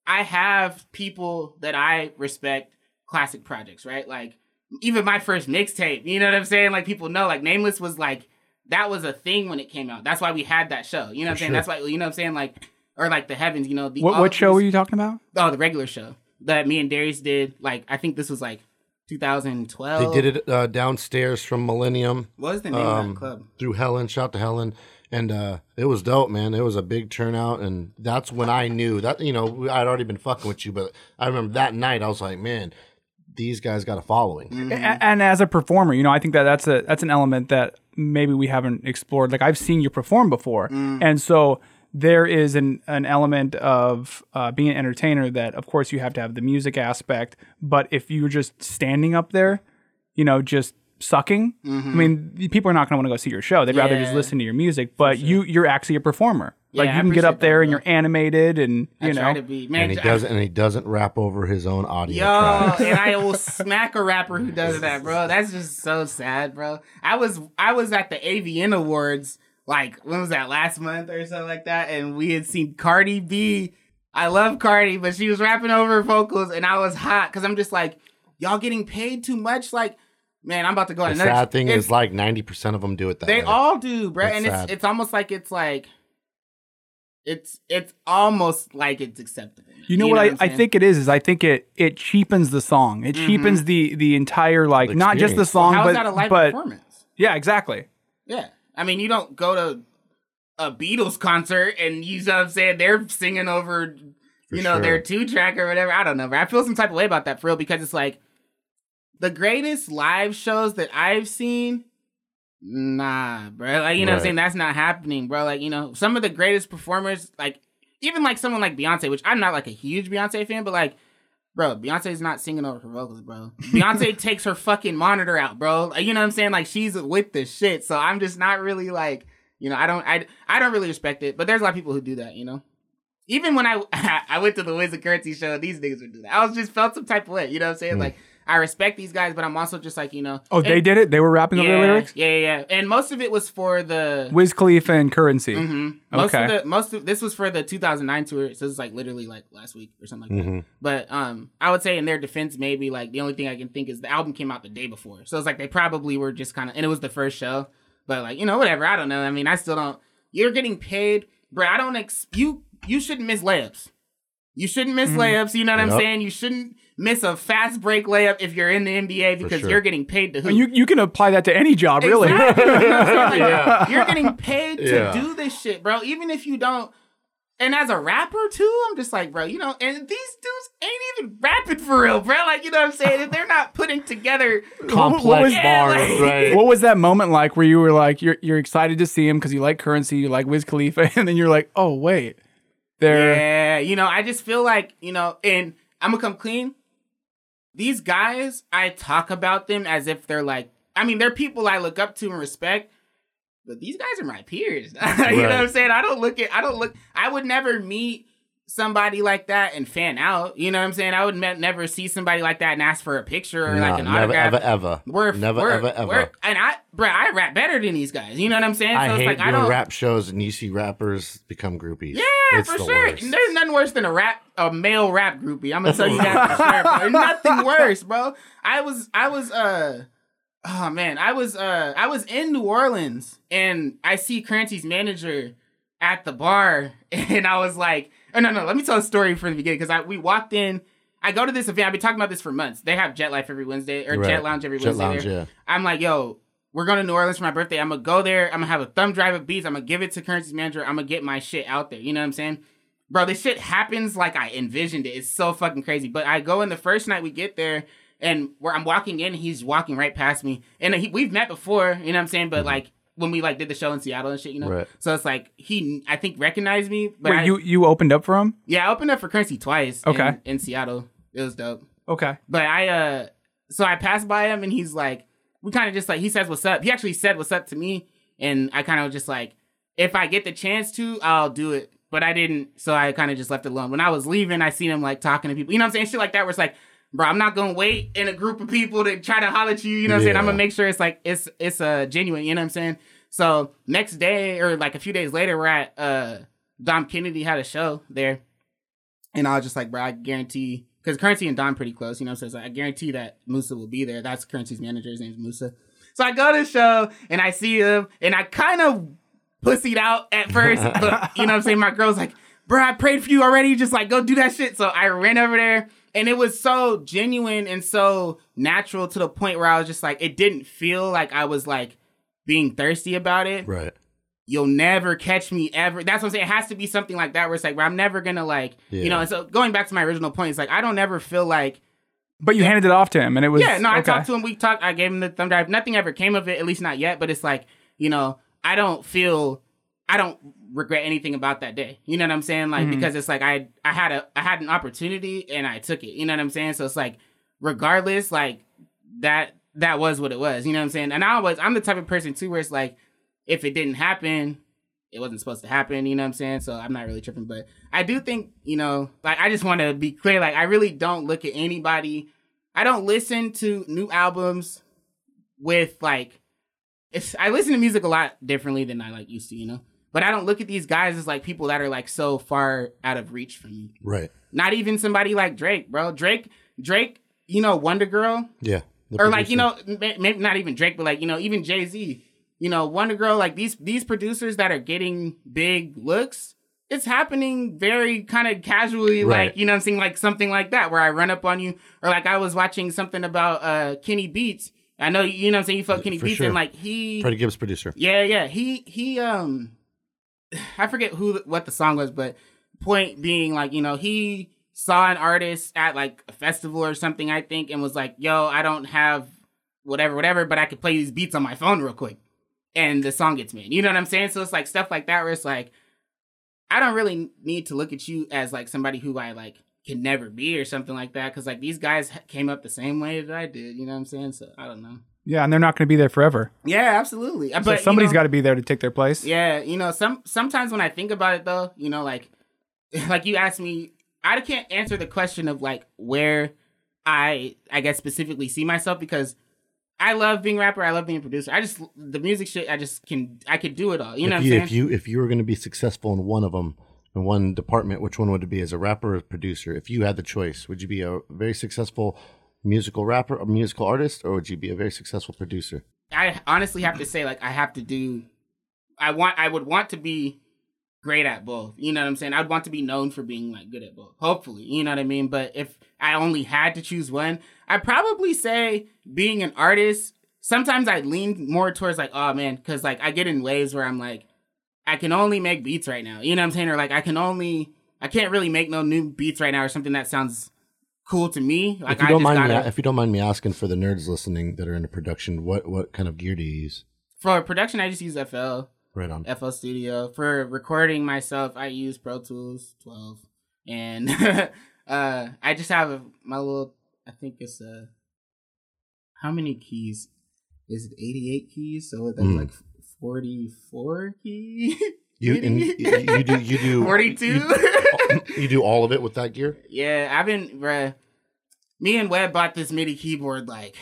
I have people that I respect classic projects, right? Like even my first mixtape, you know what I'm saying? Like people know, like Nameless was like that was a thing when it came out. That's why we had that show. You know what I'm saying? sure. That's why you know what I'm saying? Like or like the heavens, you know, the What what show these- were you talking about? Oh, the regular show that me and Darius did. Like I think this was like 2012. They did it uh, downstairs from Millennium What was the name of um, that club? through Helen. Shout to Helen, and uh, it was dope, man. It was a big turnout, and that's when I knew that you know I'd already been fucking with you, but I remember that night I was like, man, these guys got a following. Mm-hmm. A- and as a performer, you know, I think that that's a that's an element that maybe we haven't explored. Like I've seen you perform before, and so there is an an element of uh, being an entertainer that, of course, you have to have the music aspect. But if you're just standing up there, you know, just sucking, I mean, people are not going to want to go see your show. They'd rather just listen to your music. But you you're actually a performer. Like Yeah, you I can get up there that, and you're animated, and I you try know, to be man. And he I- doesn't, and he doesn't rap over his own audio. Yo, and I will smack a rapper who does that, bro. (laughs) That's just so sad, bro. I was I was at the AVN Awards, like when was that last month or something like that, and we had seen Cardi B. I love Cardi, but she was rapping over her vocals, and I was hot because I'm just like, y'all getting paid too much, like. Man, I'm about to go on The another. sad thing is, like ninety percent of them do it that they way. all do, bro, That's and sad. it's it's almost like it's like, it's it's almost like it's acceptable. You know what, I'm I, I think it is is I think it it cheapens the song. It mm-hmm. cheapens the the entire like The not just the experience. song, How but is that a live but performance? yeah, exactly. Yeah. I mean, you don't go to a Beatles concert and you know what I'm saying they're singing over, you know, sure. their two track or whatever. I don't know. But I feel some type of way about that for real because it's like the greatest live shows that I've seen. Nah, bro. Like, you know what I'm saying? That's not happening, bro. Like, you know, some of the greatest performers, like, even like someone like Beyonce, which I'm not like a huge Beyonce fan, but like, bro, Beyonce's not singing over her vocals, bro. Beyonce (laughs) takes her fucking monitor out, bro. Like, you know what I'm saying? Like, she's with the shit. So I'm just not really like, you know, I don't, I, I don't really respect it. But there's a lot of people who do that, you know. Even when I, (laughs) I went to the Wiz of Currensy show, these niggas would do that. I was just felt some type of way, you know what I'm saying? Hmm. Like, I respect these guys, but I'm also just like, you know. Oh, they did it. They were rapping yeah, over the lyrics. Yeah, yeah, yeah. And most of it was for the Wiz Khalifa and Currensy. hmm Most Okay. of the most of this was for the 2009 tour, so this is like literally like last week or something like that. But um, I would say in their defense, maybe like the only thing I can think is the album came out the day before, so it's like they probably were just kind of, and it was the first show. But like you know, whatever. I don't know. I mean, I still don't. You're getting paid, bro. I don't. Ex- you you shouldn't miss layups. You shouldn't miss layups. You know what I'm saying? You shouldn't miss a fast break layup if you're in the NBA because sure. you're getting paid to hoop. And you you can apply that to any job, really. Exactly. You know what I'm saying? Like, Yeah. You're getting paid to Yeah. do this shit, bro. Even if you don't. And as a rapper too, I'm just like, bro, you know, and these dudes ain't even rapping for real, bro. Like, you know what I'm saying? If they're not putting together (laughs) Complex was- Yeah, bars, like- (laughs) right? what was that moment like where you were like you're you're excited to see him because you like Currensy, you like Wiz Khalifa, (laughs) and then you're like, oh wait, they're Yeah, you know, I just feel like, you know, and I'm gonna come clean. These guys, I talk about them as if they're like, I mean, they're people I look up to and respect, but these guys are my peers. (laughs) you know what I'm saying? I don't look at, I don't look, I would never meet somebody like that and fan out. You know what I'm saying? I would me- never see somebody like that and ask for a picture or Nah, like an never, autograph. ever, ever. We're, never, we're, ever, ever. we're- and I, bro, I rap better than these guys. You know what I'm saying? I so hate it's like, I don't, rap shows and you see rappers become groupies. Yeah, it's for sure. worst. There's nothing worse than a rap, a male rap groupie. I'm gonna tell you that for sure, bro. (laughs) Nothing worse, bro. I was, I was, uh, oh man, I was, uh, I was in New Orleans and I see Currensy's manager at the bar, (laughs) and I was like, oh no, no, let me tell a story from the beginning because I we walked in. I go to this event. I've been talking about this for months. They have Jet Life every Wednesday or Right. Jet Lounge every Jet Wednesday. Lounge, yeah. I'm like, yo, we're going to New Orleans for my birthday. I'm gonna go there. I'm gonna have a thumb drive of beats. I'm gonna give it to Currensy's manager. I'm gonna get my shit out there. You know what I'm saying? Bro, this shit happens like I envisioned it. It's so fucking crazy. But I go in the first night we get there, and where I'm walking in, he's walking right past me. And he, we've met before, you know what I'm saying? But mm-hmm. like when we like did the show in Seattle and shit, you know. Right. So it's like he, I think, recognized me. But wait, I, you you opened up for him. yeah, I opened up for Currensy twice. in- Okay. in Seattle, it was dope. Okay, But I uh so I passed by him and he's like we kind of just like he says what's up. He actually said what's up to me and I kind of just like if I get the chance to, I'll do it. But I didn't, so I kind of just left it alone. When I was leaving, I seen him like talking to people. You know what I'm saying? Shit like that where it's like, bro, I'm not gonna wait in a group of people to try to holler at you. You know what I'm saying? I'm gonna make sure it's like it's it's uh genuine, you know what I'm saying? So next day or like a few days later, we're at uh Dom Kennedy had a show there. And I was just like, bro, I guarantee because Currensy and Dom pretty close, you know. So it's like, I guarantee that Musa will be there. That's Currensy's manager. His name's Musa. So I go to the show and I see him, and I kind of pussied out at first, but you know what I'm saying. My girl's like, bro, I prayed for you already. Just like go do that shit. So I ran over there, and it was so genuine and so natural to the point where I was just like, it didn't feel like I was like being thirsty about it Right. you'll never catch me ever. That's what I'm saying. It has to be something like that where it's like, where I'm never gonna like, you know. And so going back to my original point, it's like I don't ever feel like, but you handed it off to him, and it was yeah, no. I okay. talked to him. We talked. I gave him the thumb drive. Nothing ever came of it, at least not yet. But it's like, you know, I don't feel, I don't regret anything about that day. You know what I'm saying? Like mm-hmm. because it's like I, I had a, I had an opportunity and I took it. You know what I'm saying? So it's like, regardless, like that, that was what it was. You know what I'm saying? And I was, I'm the type of person too where it's like, if it didn't happen, it wasn't supposed to happen, you know what I'm saying? So I'm not really tripping, but I do think, you know, like I just want to be clear, like I really don't look at anybody. I don't listen to new albums with like it's I listen to music a lot differently than I like used to, you know. But I don't look at these guys as like people that are like so far out of reach for me. Right. Not even somebody like Drake, bro. Drake, Drake, you know, WondaGurl, Yeah. Or like you know maybe not even Drake, but like you know even Jay Z, you know WondaGurl, like these these producers that are getting big looks, it's happening very kind of casually, Right. like you know what I'm saying like something like that where I run up on you, or like I was watching something about uh Kenny Beats. I know you know what I'm saying you fuck Kenny For Beats sure. and like he Freddie Gibbs producer. yeah, yeah. He he um I forget who what the song was, but point being like, you know, he saw an artist at like a festival or something, I think, and was like, yo, I don't have whatever, whatever, but I could play these beats on my phone real quick. And the song gets made. You know what I'm saying? So it's like stuff like that where it's like, I don't really need to look at you as like somebody who I like can never be or something like that. Cause like these guys came up the same way that I did. You know what I'm saying? So I don't know. Yeah, and they're not going to be there forever. Yeah, absolutely. So but somebody's you know, got to be there to take their place. yeah, you know, some sometimes when I think about it though, you know, like (laughs) like you asked me, I can't answer the question of like where I I guess specifically see myself because I love being rapper, I love being a producer. I just the music shit, I just can I could do it all. You know if what you, I'm saying? if you if you were going to be successful in one of them in one department, which one would it be? As a rapper or producer? If you had the choice, would you be a very successful musical rapper, a musical artist, or would you be a very successful producer? I honestly have to say like I have to do I want I would want to be great at both. You know what I'm saying? I'd want to be known for being like good at both. Hopefully, you know what I mean? But if I only had to choose one, I'd probably say being an artist. Sometimes I lean more towards like, oh man, because like I get in waves where I'm like, I can only make beats right now. You know what I'm saying? Or like I can only, I can't really make no new beats right now or something that sounds cool to me. Like if you don't just mind me, gotta, if you don't mind me asking for the nerds listening that are into production, what what kind of gear do you use? for production, I just use FL. Right on. FL Studio. For recording myself, I use Pro Tools 12. And (laughs) uh I just have my little I think it's a how many keys? Is it 88 keys? So that's Mm. like 44 key? (laughs) You and you, you do you do (laughs) 42? You, you do all of it with that gear. yeah, I've been bruh. Me and Webb bought this MIDI keyboard like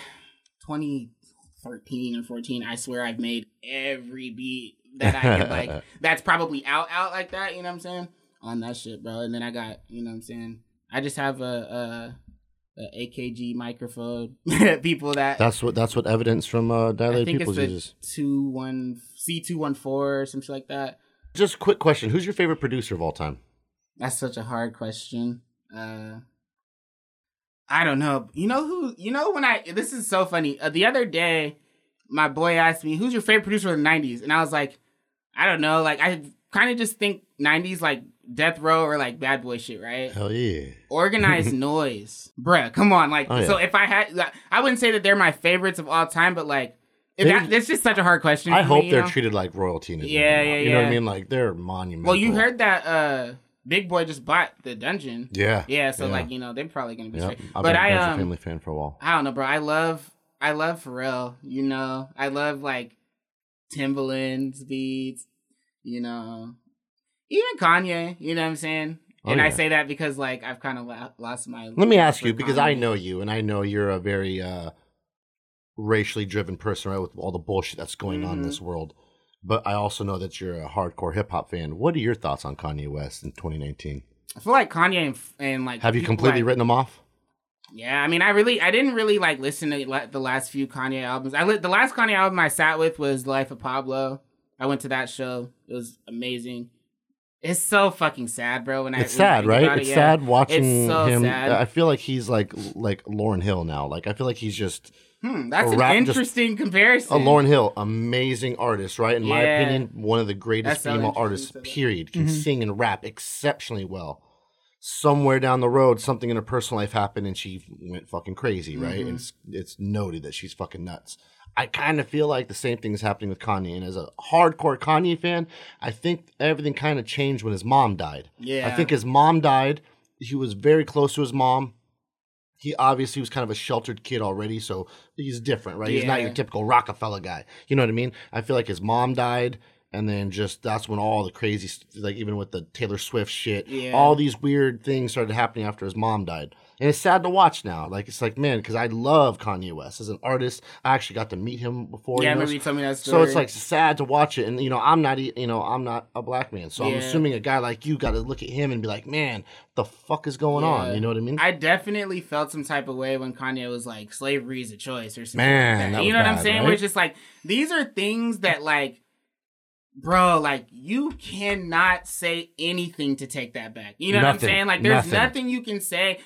2013 or 14. I swear I've made every beat that I could like (laughs) that's probably out out like that, you know what I'm saying? On that shit, bro. And then I got, you know what I'm saying? I just have a a, a AKG microphone. (laughs) People that That's what that's what evidence from uh, Dilated Peoples uses. two one C two one four or some shit like that. Just a quick question: Who's your favorite producer of all time? That's such a hard question. Uh I don't know. You know who? You know when I? This is so funny. Uh, the other day, my boy asked me, "Who's your favorite producer of the '90s?" And I was like, "I don't know. Like I kind of just think '90s like Death Row or like Bad Boy shit, right? Hell yeah! Organized (laughs) noise, bruh. Come on, like Oh, yeah. so. If I had, like, I wouldn't say that they're my favorites of all time, but like, that, that's just such a hard question. I hope me, they're know? treated like royalty. In Yeah, yeah, You know what I mean? Like they're monumental. Well, you heard that uh Big Boi just bought the dungeon. Yeah. Yeah, so Yeah. like you know they're probably gonna be Yep. straight. I've But been I a Dungeon um family fan for a while. I don't know, bro. I love I love Pharrell. You know, I love like Timbaland's beats. You know, even Kanye. You know what I'm saying? Oh, and I say that because like I've kind of la- lost my. Let me ask you because I know you, and I know you're a very uh, racially driven person, right? With all the bullshit that's going on in this mm-hmm. world. But I also know that you're a hardcore hip hop fan. What are your thoughts on Kanye West in 2019? I feel like Kanye and, and like Have you completely like- written them off? Yeah, I mean, I really, I didn't really like listen to la- the last few Kanye albums. I li- the last Kanye album I sat with was Life of Pablo. I went to that show. It was amazing. It's so fucking sad, bro. When I It's I sad, right? it, It's yeah. sad watching so him. sad. I feel like he's like like Lauryn Hill now. Like I feel like he's just Hmm, that's an interesting comparison. a Lauryn Hill, amazing artist, right? In my opinion, one of the greatest That's female artists. you said that. Period. Can Mhm. sing and rap exceptionally well. Somewhere down the road, something in her personal life happened, and she went fucking crazy, right? Mm-hmm. And it's, it's noted that she's fucking nuts. I kind of feel like the same thing is happening with Kanye. And as a hardcore Kanye fan, I think everything kind of changed when his mom died. Yeah. I think his mom died. He was very close to his mom. He obviously was kind of a sheltered kid already, so he's different, right? He's not your typical Roc-A-Fella guy. You know what I mean? I feel like his mom died, and then just that's when all the crazy, like even with the Taylor Swift shit, Yeah. all these weird things started happening after his mom died. And it's sad to watch now. Like it's like, man, because I love Kanye West as an artist. I actually got to meet him before. yeah, you know, maybe told me that so it's like sad to watch it, and you know I'm not, you know I'm not a black man, so I'm assuming a guy like you got to look at him and be like, man, what the fuck is going on? You know what I mean? I definitely felt some type of way when Kanye was like, "Slavery is a choice" or something. Man, like you know what I'm saying? right? Where it's just like these are things that like, bro, like you cannot say anything to take that back. You know what I'm saying? Like, there's Nothing. nothing, you can say.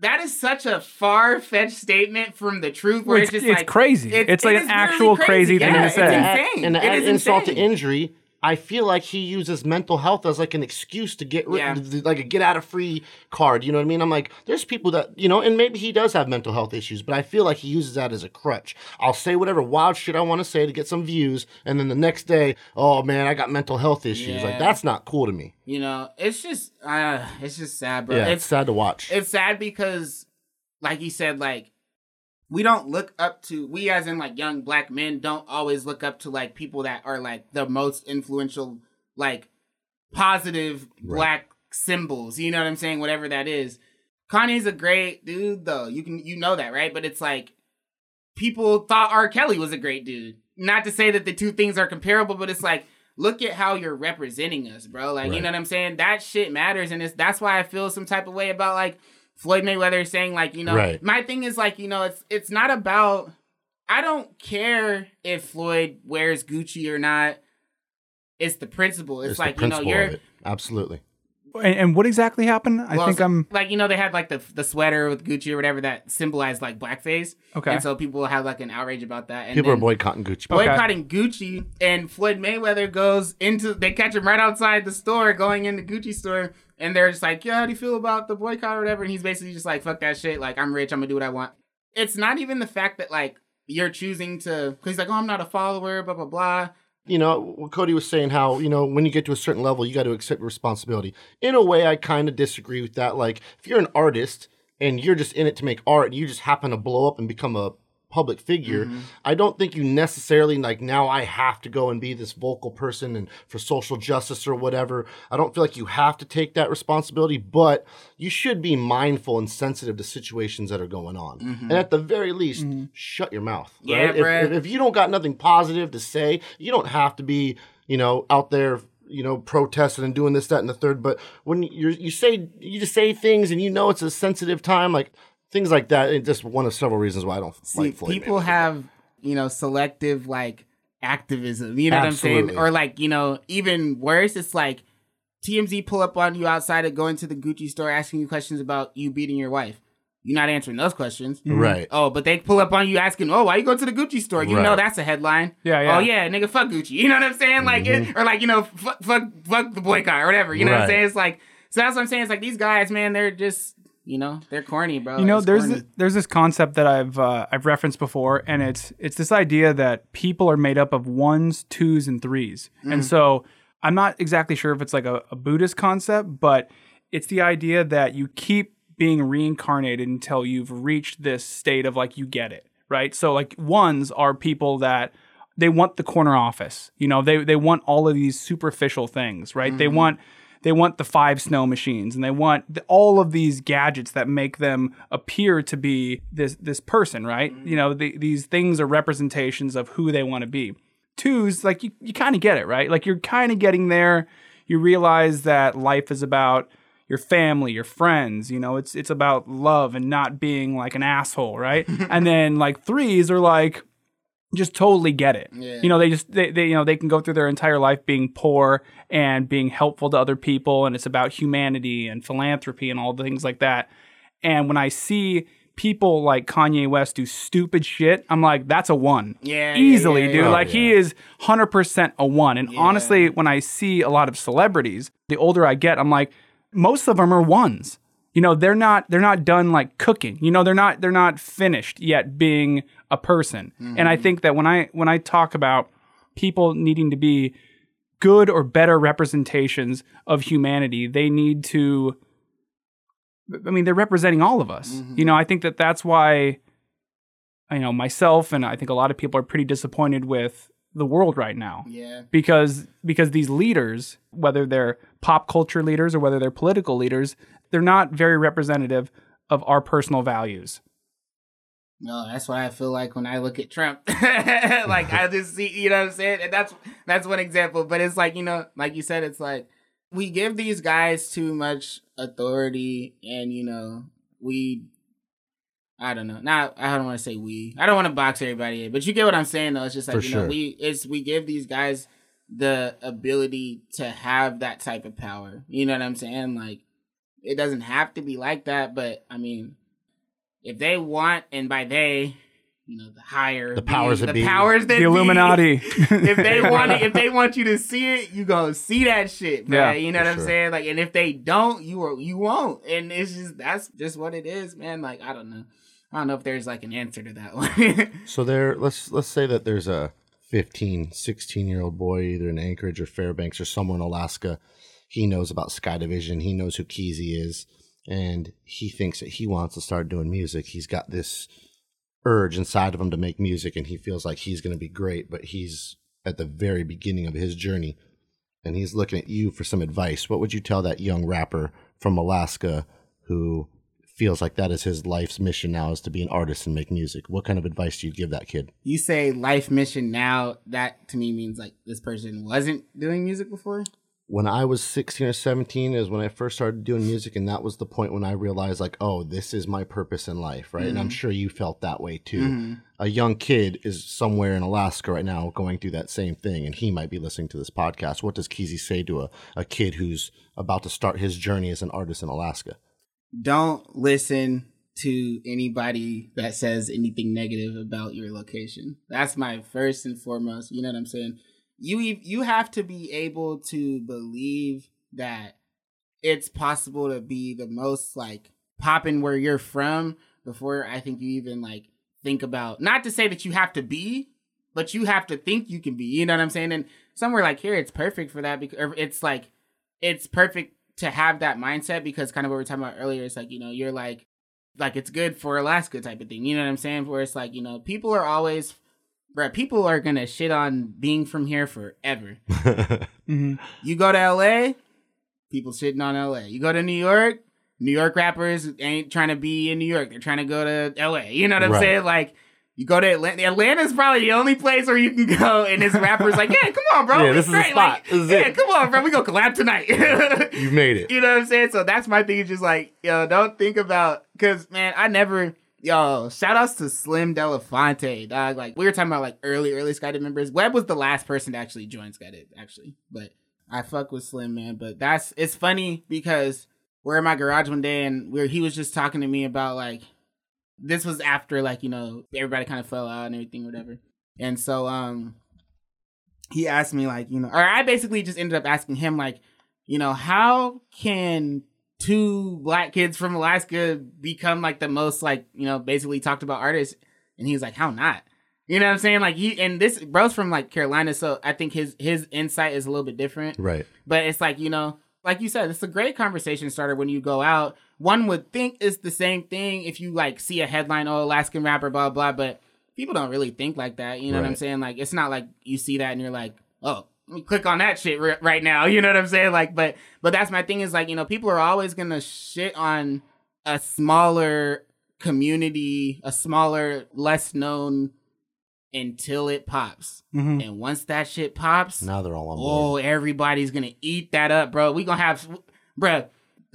That is such a far fetched statement from the truth. Where Well, it's, it's, just it's like crazy. it- it's like is an really actual crazy. crazy thing Yeah, to it's say. insane. And It add is insult to injury. I feel like he uses mental health as like an excuse to get rid, Yeah. like a get out of free card. You know what I mean? I'm like, there's people that you know, and maybe he does have mental health issues, but I feel like he uses that as a crutch. I'll say whatever wild shit I want to say to get some views, and then the next day, oh man, I got mental health issues. Like that's not cool to me. you know, it's just, uh, it's just sad, bro. yeah, it's it's sad to watch. it's sad because like you said like we don't look up to we as in like young black men don't always look up to like people that are like the most influential like positive Right. black symbols. You know what i'm saying? Whatever that is. Kanye's a great dude though. You can you know that right? But it's like people thought r. Kelly was a great dude. Not to say that the two things are comparable but it's like look at how you're representing us bro. Like you know what i'm saying? That shit matters and it's that's why i feel some type of way about like Floyd Mayweather saying like, you know, Right. my thing is like, you know, it's it's not about I don't care if Floyd wears Gucci or not. It's the principle. It's, It's like the you know you're. Absolutely. And, and what exactly happened? I Well, think so- I'm like you know they had like the the sweater with Gucci or whatever that symbolized like blackface. Okay. And so people had like an outrage about that. And People are boycotting Gucci. Okay. boycotting Gucci, and Floyd Mayweather goes into they catch him right outside the store going into Gucci store, and they're just like, "Yeah, how do you feel about the boycott or whatever?" And he's basically just like, "Fuck that shit! Like I'm rich, I'm gonna do what I want." It's not even the fact that like you're choosing to he's like, "Oh, I'm not a follower," blah blah blah. you know, what Cody was saying how, you know, when you get to a certain level, you got to accept responsibility. In a way, I kind of disagree with that. Like, if you're an artist and you're just in it to make art and you just happen to blow up and become a public figure, mm-hmm. I don't think you necessarily, like, now I have to go and be this vocal person and for social justice or whatever. I don't feel like you have to take that responsibility, but you should be mindful and sensitive to situations that are going on. Mm-hmm. And at the very least, mm-hmm. shut your mouth. Yeah, right? If- bruh. if, if you don't got nothing positive to say, you don't have to be, you know, out there, you know, protesting and doing this, that, and the third. But when you you say you just say things and you know it's a sensitive time, like things like that, it's just one of several reasons why I don't See, like Floyd people Mayweather. have you know selective like activism. You know what I'm saying? Or like you know even worse, it's like TMZ pull up on you outside of going to the Gucci store asking you questions about you beating your wife. You're not answering those questions. Mm-hmm. right. Oh, but they pull up on you asking, "Oh, why are you go to the Gucci store?" You know that's a headline. Yeah, yeah. Oh yeah, nigga, fuck Gucci. You know what I'm saying? Like, it, mm-hmm. or like you know, fuck, fuck, fuck the boycott or whatever. You know what I'm saying? It's like, so that's what I'm saying. It's like these guys, man, they're just, you know, they're corny, bro. you know It's there's corny. th- there's this concept that I've uh, I've referenced before, and it's it's this idea that people are made up of ones, twos, and threes, and so I'm not exactly sure if it's like a, a Buddhist concept, but it's the idea that you keep being reincarnated until you've reached this state of like you get it, right? So like ones are people that they want the corner office, you know, they they want all of these superficial things, right? They want they want the five snow machines and they want the, all of these gadgets that make them appear to be this this person right? Mm-hmm. You know the, these things are representations of who they want to be. Twos like you, you kind of get it right? Like you're kind of getting there. You realize that life is about your family your friends you know? It's it's about love and not being like an asshole right? (laughs) And then like threes are like just totally get it. Yeah. You know, they just they, they you know they can go through their entire life being poor and being helpful to other people, and it's about humanity and philanthropy and all the things like that. And when I see people like Kanye West do stupid shit, I'm like, that's a one. Yeah, yeah, easily, yeah, dude. yeah. like he is hundred percent a one. And honestly, when I see a lot of celebrities, the older I get, I'm like, most of them are ones you know they're not they're not done like cooking. You know they're not they're not finished yet being a person. And i mm-hmm. think that when i when i talk about people needing to be good or better representations of humanity they need to i mean they're representing all of us. Mm-hmm. You know i think that that's why you know myself and i think a lot of people are pretty disappointed with the world right now yeah. because because these leaders, whether they're pop culture leaders or whether they're political leaders, they're not very representative of our personal values. No, that's what I feel like when I look at Trump. (laughs) like I just see, you know what I'm saying? And that's that's one example. But it's like, you know, like you said, it's like we give these guys too much authority and you know, we I don't know. Not I don't want to say we. I don't want to box everybody in, but you get what I'm saying though. It's just like, For you know, sure. we it's we give these guys the ability to have that type of power. You know what I'm saying? Like it doesn't have to be like that, but I mean if they want, and by they, you know, the higher The powers being- that the be. powers that The be, Illuminati. (laughs) if they want it, if they want you to see it, you go see that shit, bro. Yeah, you know what I'm sure. saying? Like, and if they don't, you are you won't, and it's just that's just what it is, man. Like, I don't know, I don't know if there's like an answer to that (laughs) one. So there, let's let's say that there's a 15, 16 year old boy either in Anchorage or Fairbanks or somewhere in Alaska. He knows about Sky Division. He knows who Keezy is, and he thinks that he wants to start doing music. He's got this urge inside of him to make music, and he feels like he's going to be great. But he's at the very beginning of his journey, and he's looking at you for some advice. What would you tell that young rapper from Alaska who feels like that is his life's mission now is to be an artist and make music? What kind of advice do you give that kid? you say life mission now. That to me means like this person wasn't doing music before. when I was 16 or 17 is when I first started doing music, and that was the point when I realized, like, oh, this is my purpose in life, right? And I'm mm-hmm. sure you felt that way too. Mm-hmm. A young kid is somewhere in Alaska right now going through that same thing, and he might be listening to this podcast. What does Keezy say to a, a kid who's about to start his journey as an artist in Alaska? Don't listen to anybody that says anything negative about your location. That's my first and foremost. You know what I'm saying? You you have to be able to believe that it's possible to be the most like popping where you're from before I think you even like think about not to say that you have to be, but you have to think you can be. You know what I'm saying? And somewhere like here, it's perfect for that because er, it's like it's perfect to have that mindset because kind of what we were talking about earlier. is like you know you're like like it's good for Alaska type of thing. You know what I'm saying? Where it's like you know people are always. Bruh, people are gonna shit on being from here forever. (laughs) Mm-hmm. You go to LA, people shitting on LA. You go to New York, New York rappers ain't trying to be in New York. They're trying to go to LA. You know what I'm Right. saying? Like, you go to Atlanta. Atlanta's probably the only place where you can go, and this rapper's like, "Yeah, come on, bro. Yeah, this is the spot. Like, This is yeah, it." come on, bro. We go collab tonight." (laughs) you made it. You know what I'm saying? So that's my thing. Is just like, yo, don't think about because man, I never. Yo, shout outs to Slim Delafonte, dog. Like we were talking about like early, early Skydiv members. Webb was the last person to actually join Skydiv, actually. But I fuck with Slim, man. But that's it's funny because we're in my garage one day and where he was just talking to me about like this was after like, you know, everybody kind of fell out and everything, whatever. And so um he asked me like, you know, or I basically just ended up asking him like, you know, how can two black kids from Alaska become like the most like, you know, basically talked about artists? And he was like, how not? You know what I'm saying? Like he and this bro's from like Carolina, so I think his his insight is a little bit different. Right. But it's like, you know, like you said, it's a great conversation starter when you go out. One would think it's the same thing if you like see a headline, oh, Alaskan rapper, blah, blah, but people don't really think like that. You know what I'm saying? Like, it's not like you see that and you're like, oh, let me click on that shit r- right now. (laughs) You know what I'm saying? Like, but, but that's my thing is like, you know, people are always to shit on a smaller community, a smaller, less known until it pops. Mhm. And once that shit pops, Now they're all on Oh, everybody's gonna eat that up, bro. We gonna have, bro.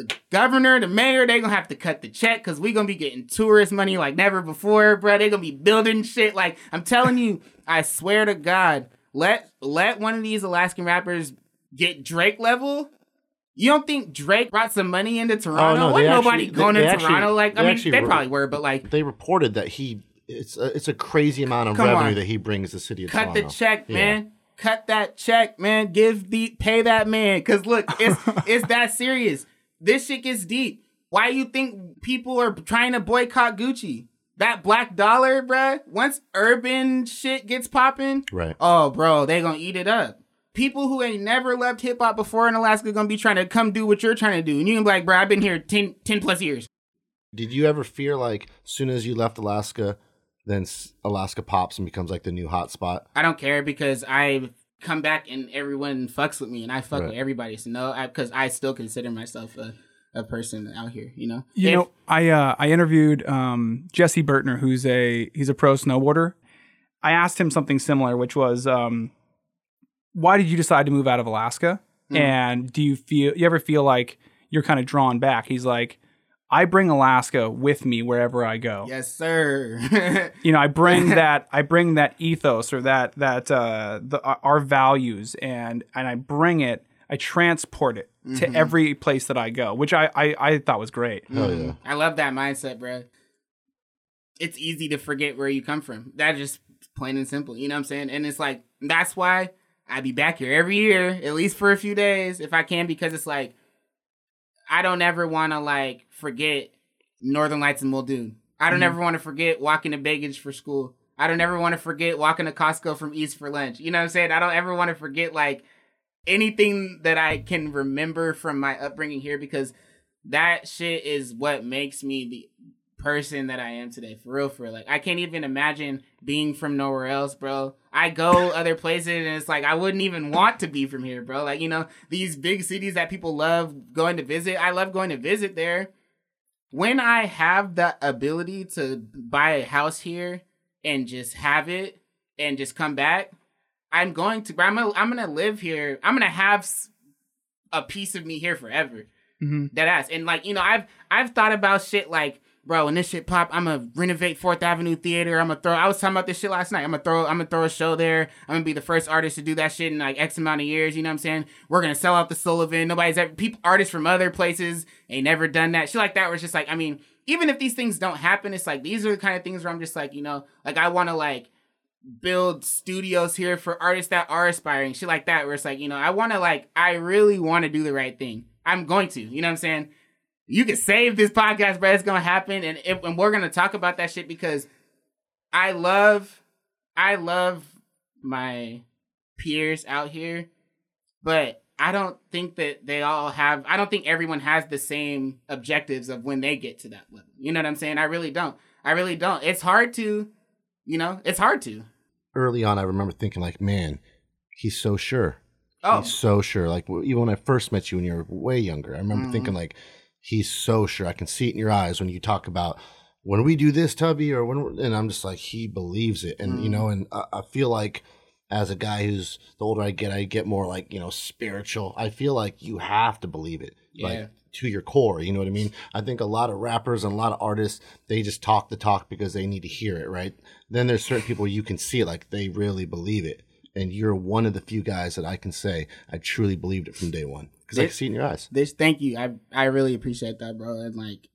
The governor, the mayor, they gonna have to cut the check because we gonna be getting tourist money like never before, bro. They gonna be building shit. Like I'm telling you, I swear to God, let let one of these Alaskan rappers get Drake level. You don't think Drake brought some money into oh, Toronto? no, Wasn't nobody actually- going they- to they actually- Toronto? like, I mean, they were- probably were, but like, They reported that he it's a, it's a crazy amount of revenue on. that he brings the city of cut Toronto. Cut the check, Yeah. man. Cut that check, man. Give the pay that man. Cause look, it's (laughs) it's that serious. This shit gets deep. Why you think people are trying to boycott Gucci? That black dollar, bruh. Once urban shit gets popping, Right. oh, bro, they gonna eat it up. People who ain't never left hip hop before in Alaska gonna be trying to come do what you're trying to do, and you can be like, bro, I've been here 10, 10 plus years. Did you ever fear like soon as you left Alaska, then Alaska pops and becomes like the new hot spot? I don't care because I come back and everyone fucks with me and I fuck Right. with everybody. So no, because I, still consider myself a, a person out here. You know, You If- know, I uh, I interviewed um, Jesse Burtner, who's a he's a pro snowboarder. I asked him something similar, which was, um, why did you decide to move out of Alaska? And do you feel you ever feel like you're kind of drawn back? He's like, I bring Alaska with me wherever I go. yes, sir. (laughs) You know, I bring (laughs) that I bring that ethos or that that uh, the our values and and I bring it. I transport it to every place that I go, which I I, I thought was great. Hell yeah. I love that mindset, bro. It's easy to forget where you come from. That just plain and simple. You know what I'm saying? And it's like that's why I be back here every year, at least for a few days, if I can, because it's like I don't ever want to like forget Northern Lights and Muldoon. I don't mm-hmm. ever want to forget walking to Begich for school. I don't ever want to forget walking to Costco from East for lunch. You know what I'm saying? I don't ever want to forget like anything that I can remember from my upbringing here because that shit is what makes me the person that I am today. For real, for real. Like I can't even imagine being from nowhere else, bro. I go other places and it's like I wouldn't even want to be from here, bro. Like, you know, these big cities that people love going to visit. I love going to visit there. When I have the ability to buy a house here and just have it and just come back, I'm going to I'm gonna, I'm gonna live here. I'm gonna have a piece of me here forever. Mhm. That ass. And like, you know, I've I've thought about shit like, bro, when this shit pop, I'm gonna renovate Fourth Avenue Theater. I'm gonna throw I was talking about this shit last night. I'm gonna throw I'm gonna throw a show there. I'm gonna be the first artist to do that shit in like X amount of years, you know what I'm saying? We're gonna sell out the Sullivan. Nobody's ever people artists from other places ain't never done that. Shit like that where it's just like, I mean, even if these things don't happen, it's like these are the kind of things where I'm just like, you know, like I wanna like build studios here for artists that are aspiring, shit like that, where it's like, you know, I wanna like I really wanna do the right thing. I'm going to, you know what I'm saying? You can save this podcast, bro. It's gonna happen, and, it, and we're gonna talk about that shit because I love, I love my peers out here, but I don't think that they all have. I don't think everyone has the same objectives of when they get to that level. You know what I'm saying? I really don't. I really don't. It's hard to, you know, it's hard to. Early on, I remember thinking like, man, he's so sure. Oh, He's so sure. Like even when I first met you when you were way younger, I remember Mm-hmm. thinking like, he's so sure. I can see it in your eyes when you talk about when we do this, Tubby, or when, we're, and I'm just like, he believes it, and you Mm. know, and I, I feel like as a guy who's the older I get, I get more like you know spiritual. I feel like you have to believe it, Yeah. like to your core. You know what I mean? I think a lot of rappers and a lot of artists they just talk the talk because they need to hear it, right? Then there's certain people you can see like they really believe it. And you're one of the few guys that I can say I truly believed it from day one because I can see in your eyes. this thank you i i really appreciate that bro and like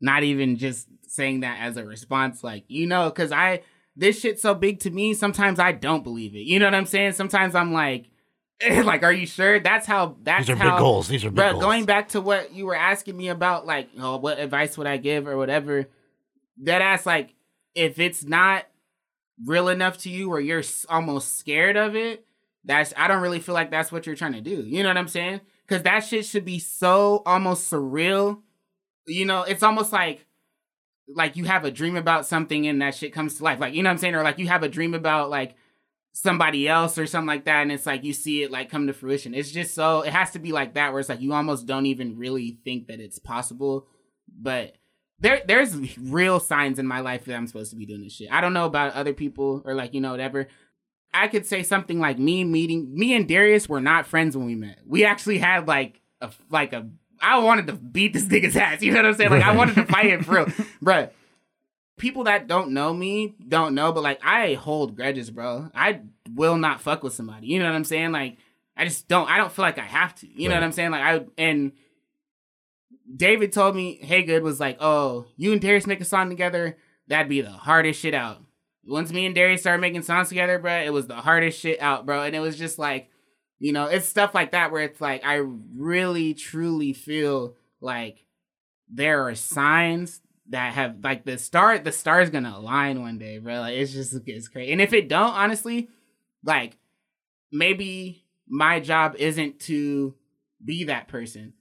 not even just saying that as a response like you know because i this shit's so big to me sometimes i don't believe it you know what i'm saying sometimes i'm like (laughs) like are you sure that's how that's These are how big goals. These are big bro goals. going back to what you were asking me about like oh what advice would i give or whatever that ass like if it's not real enough to you or you're almost scared of it that's i don't really feel like that's what you're trying to do you know what i'm saying because that shit should be so almost surreal. You know it's almost like like you have a dream about something and that shit comes to life. Like you know what i'm saying? Or like you have a dream about like somebody else or something like that and it's like you see it like come to fruition. It's just so it has to be like that where it's like you almost don't even really think that it's possible. But there there's real signs in my life that I'm supposed to be doing this shit. I don't know about other people or like you know whatever. I could say something like me meeting me and Darius were not friends when we met. We actually had like a like a I wanted to beat this nigga's ass. You know what I'm saying? Like I wanted to fight him for real, (laughs) bro. People that don't know me don't know, but like I hold grudges, bro. I will not fuck with somebody. You know what I'm saying? Like I just don't. I don't feel like I have to. You know what I'm saying? Like I and David told me Haygood was like, "Oh, you and Darius make a song together. That'd be the hardest shit out." Once me and Darius started making songs together, bro, it was the hardest shit out, bro. And it was just like, you know, it's stuff like that where it's like I really truly feel like there are signs that have like the star the star's gonna align one day, bro. Like it's just it's crazy. And if it don't, honestly, like maybe my job isn't to be that person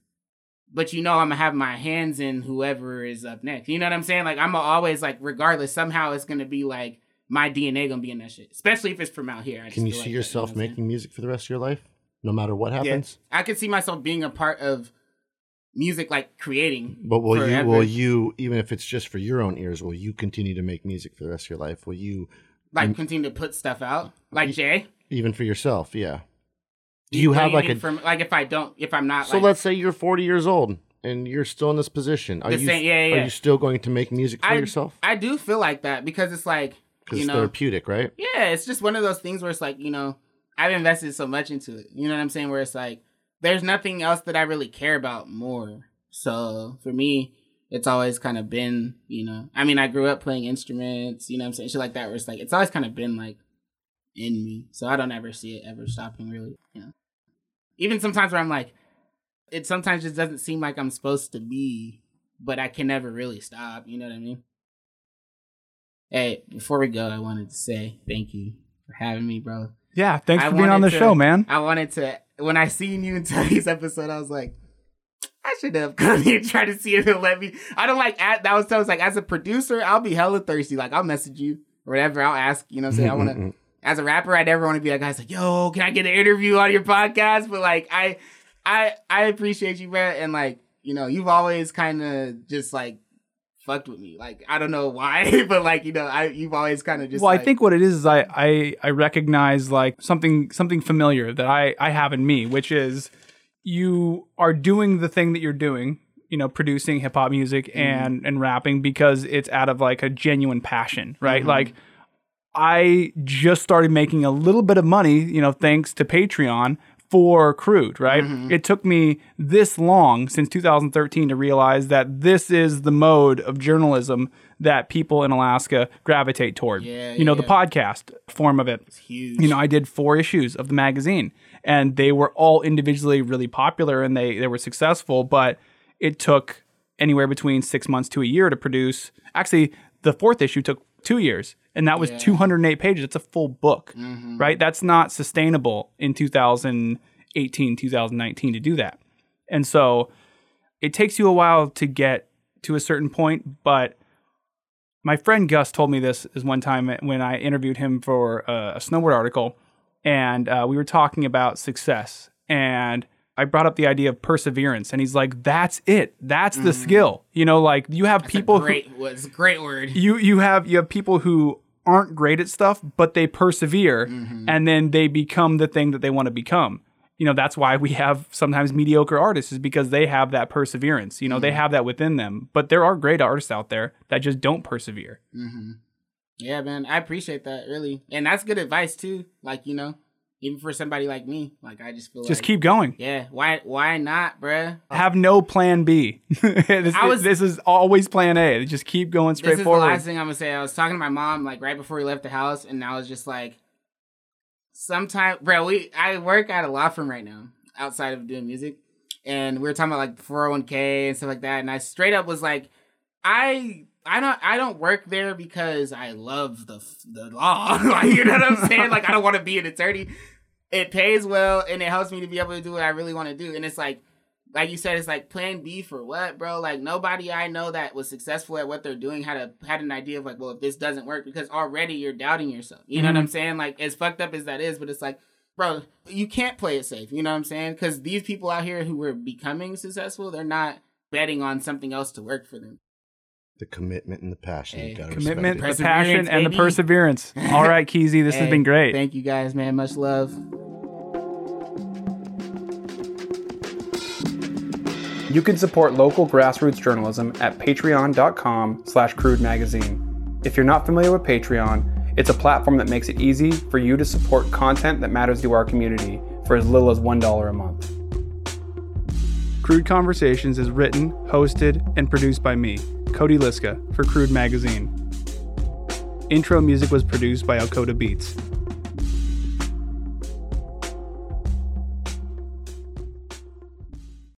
but you know I'm gonna have my hands in whoever is up next. You know what I'm saying? Like I'm always like, regardless, somehow it's gonna be like my DNA gonna be in that shit. Especially if it's from out here. I Can you see like that, yourself know what I'm saying? making music for the rest of your life, no matter what Yeah. happens? I could see myself being a part of music, like creating. But will you? Will you? Even if it's just for your own ears, will you continue to make music for the rest of your life? Will you? like continue to put stuff out, like Jay? Even for yourself? Yeah. Do you What have like a? like if I don't, if I'm not so like, let's say you're 40 years old and you're still in this position. Are you? same- yeah, yeah, Are yeah. you still going to make music for I, yourself? I do feel like that because it's like you it's know, therapeutic, right? yeah, it's just one of those things where it's like, you know, I've invested so much into it. You know what I'm saying? Where it's like, there's nothing else that I really care about more. So for me, it's always kind of been, you know, I mean, I grew up playing instruments, you know what I'm saying? Shit like that, where it's like, it's always kind of been like in me. So I don't ever see it ever stopping, really, you know. Even sometimes where I'm like, it sometimes just doesn't seem like I'm supposed to be, but I can never really stop. You know what I mean? Hey, before we go, I wanted to say thank you for having me, bro. Yeah, thanks I for being on the to- show, man. I wanted to when I seen you in (laughs) today's episode, I was like, I should have (laughs) come here and tried to see if he'll let me. I don't like at that was so I was like as a producer, I'll be hella thirsty. Like I'll message you or whatever. I'll ask, you know what I'm saying? I wanna as a rapper, I never want to be like guys like, yo, can I get an interview on your podcast? But like I I I appreciate you, bro, and like, you know, you've always kind of just like fucked with me. Like I don't know why, (laughs) but like, you know, I you've always kind of just well, like, I think what it is is I, I I recognize like something something familiar that I I have in me, which is you are doing the thing that you're doing, you know, producing hip hop music mm-hmm. and and rapping because it's out of like a genuine passion, right? Mm-hmm. Like I just started making a little bit of money, you know, thanks to Patreon for Crude, right? Mm-hmm. It took me this long since 2013 to realize that this is the mode of journalism that people in Alaska gravitate toward. Yeah, you know, yeah, the podcast form of it It's huge. you know, I did four issues of the magazine, and they were all individually really popular and they they were successful. But it took anywhere between six months to a year to produce. Actually, the fourth issue took two years, and that was 208 pages. It's a full book, right? That's not sustainable in 2018, 2019 to do that. And so it takes you a while to get to a certain point, but my friend Gus told me this is one time when I interviewed him for a, a snowboard article, and uh, we were talking about success, and I brought up the idea of perseverance, and he's like, "That's it. That's the mm-hmm. skill." You know, like you have people who great, was a great word. you you have you have people who aren't great at stuff, but they persevere, mm-hmm. and then they become the thing that they want to become. You know, that's why we have sometimes mediocre artists is because they have that perseverance. You know, they mm-hmm. have that within them. But there are great artists out there that just don't persevere. Yeah, man, I appreciate that really, and that's good advice too. Like you know, even for somebody like me, like I just feel Just like, keep going. Yeah, why why not, bruh? Have no plan B. (laughs) this, I was- this is always plan A. Just keep going straight This is forward. the last thing I'm gonna say. I was talking to my mom like right before we left the house, and I was just like, sometime, bro. We I work at a law firm right now outside of doing music, and we were talking about like 401k and stuff like that. And I straight up was like, I I don't I don't work there because I love the the law. (laughs) like you know what I'm saying? Like I don't want to be an attorney. It pays well and it helps me to be able to do what I really want to do. And it's like like you said, it's like plan B for what, bro? Like nobody I know that was successful at what they're doing had a had an idea of like, well, if this doesn't work, because already you're doubting yourself. You know what mm-hmm. I'm saying? Like as fucked up as that is, but it's like, bro, you can't play it safe. You know what I'm saying? Because these people out here who were becoming successful, they're not betting on something else to work for them. The commitment and the passion. Hey, you gotta Commitment, the passion, Perseverance, and the perseverance. (laughs) All right, Keezy, this has been great. Thank you guys, man. Much love. You can support local grassroots journalism at patreon.com slash crude magazine. If you're not familiar with Patreon, it's a platform that makes it easy for you to support content that matters to our community for as little as $1 a month. Crude Conversations is written, hosted, and produced by me, Cody Liska, for Crude Magazine. Intro music was produced by Alcoda Beats.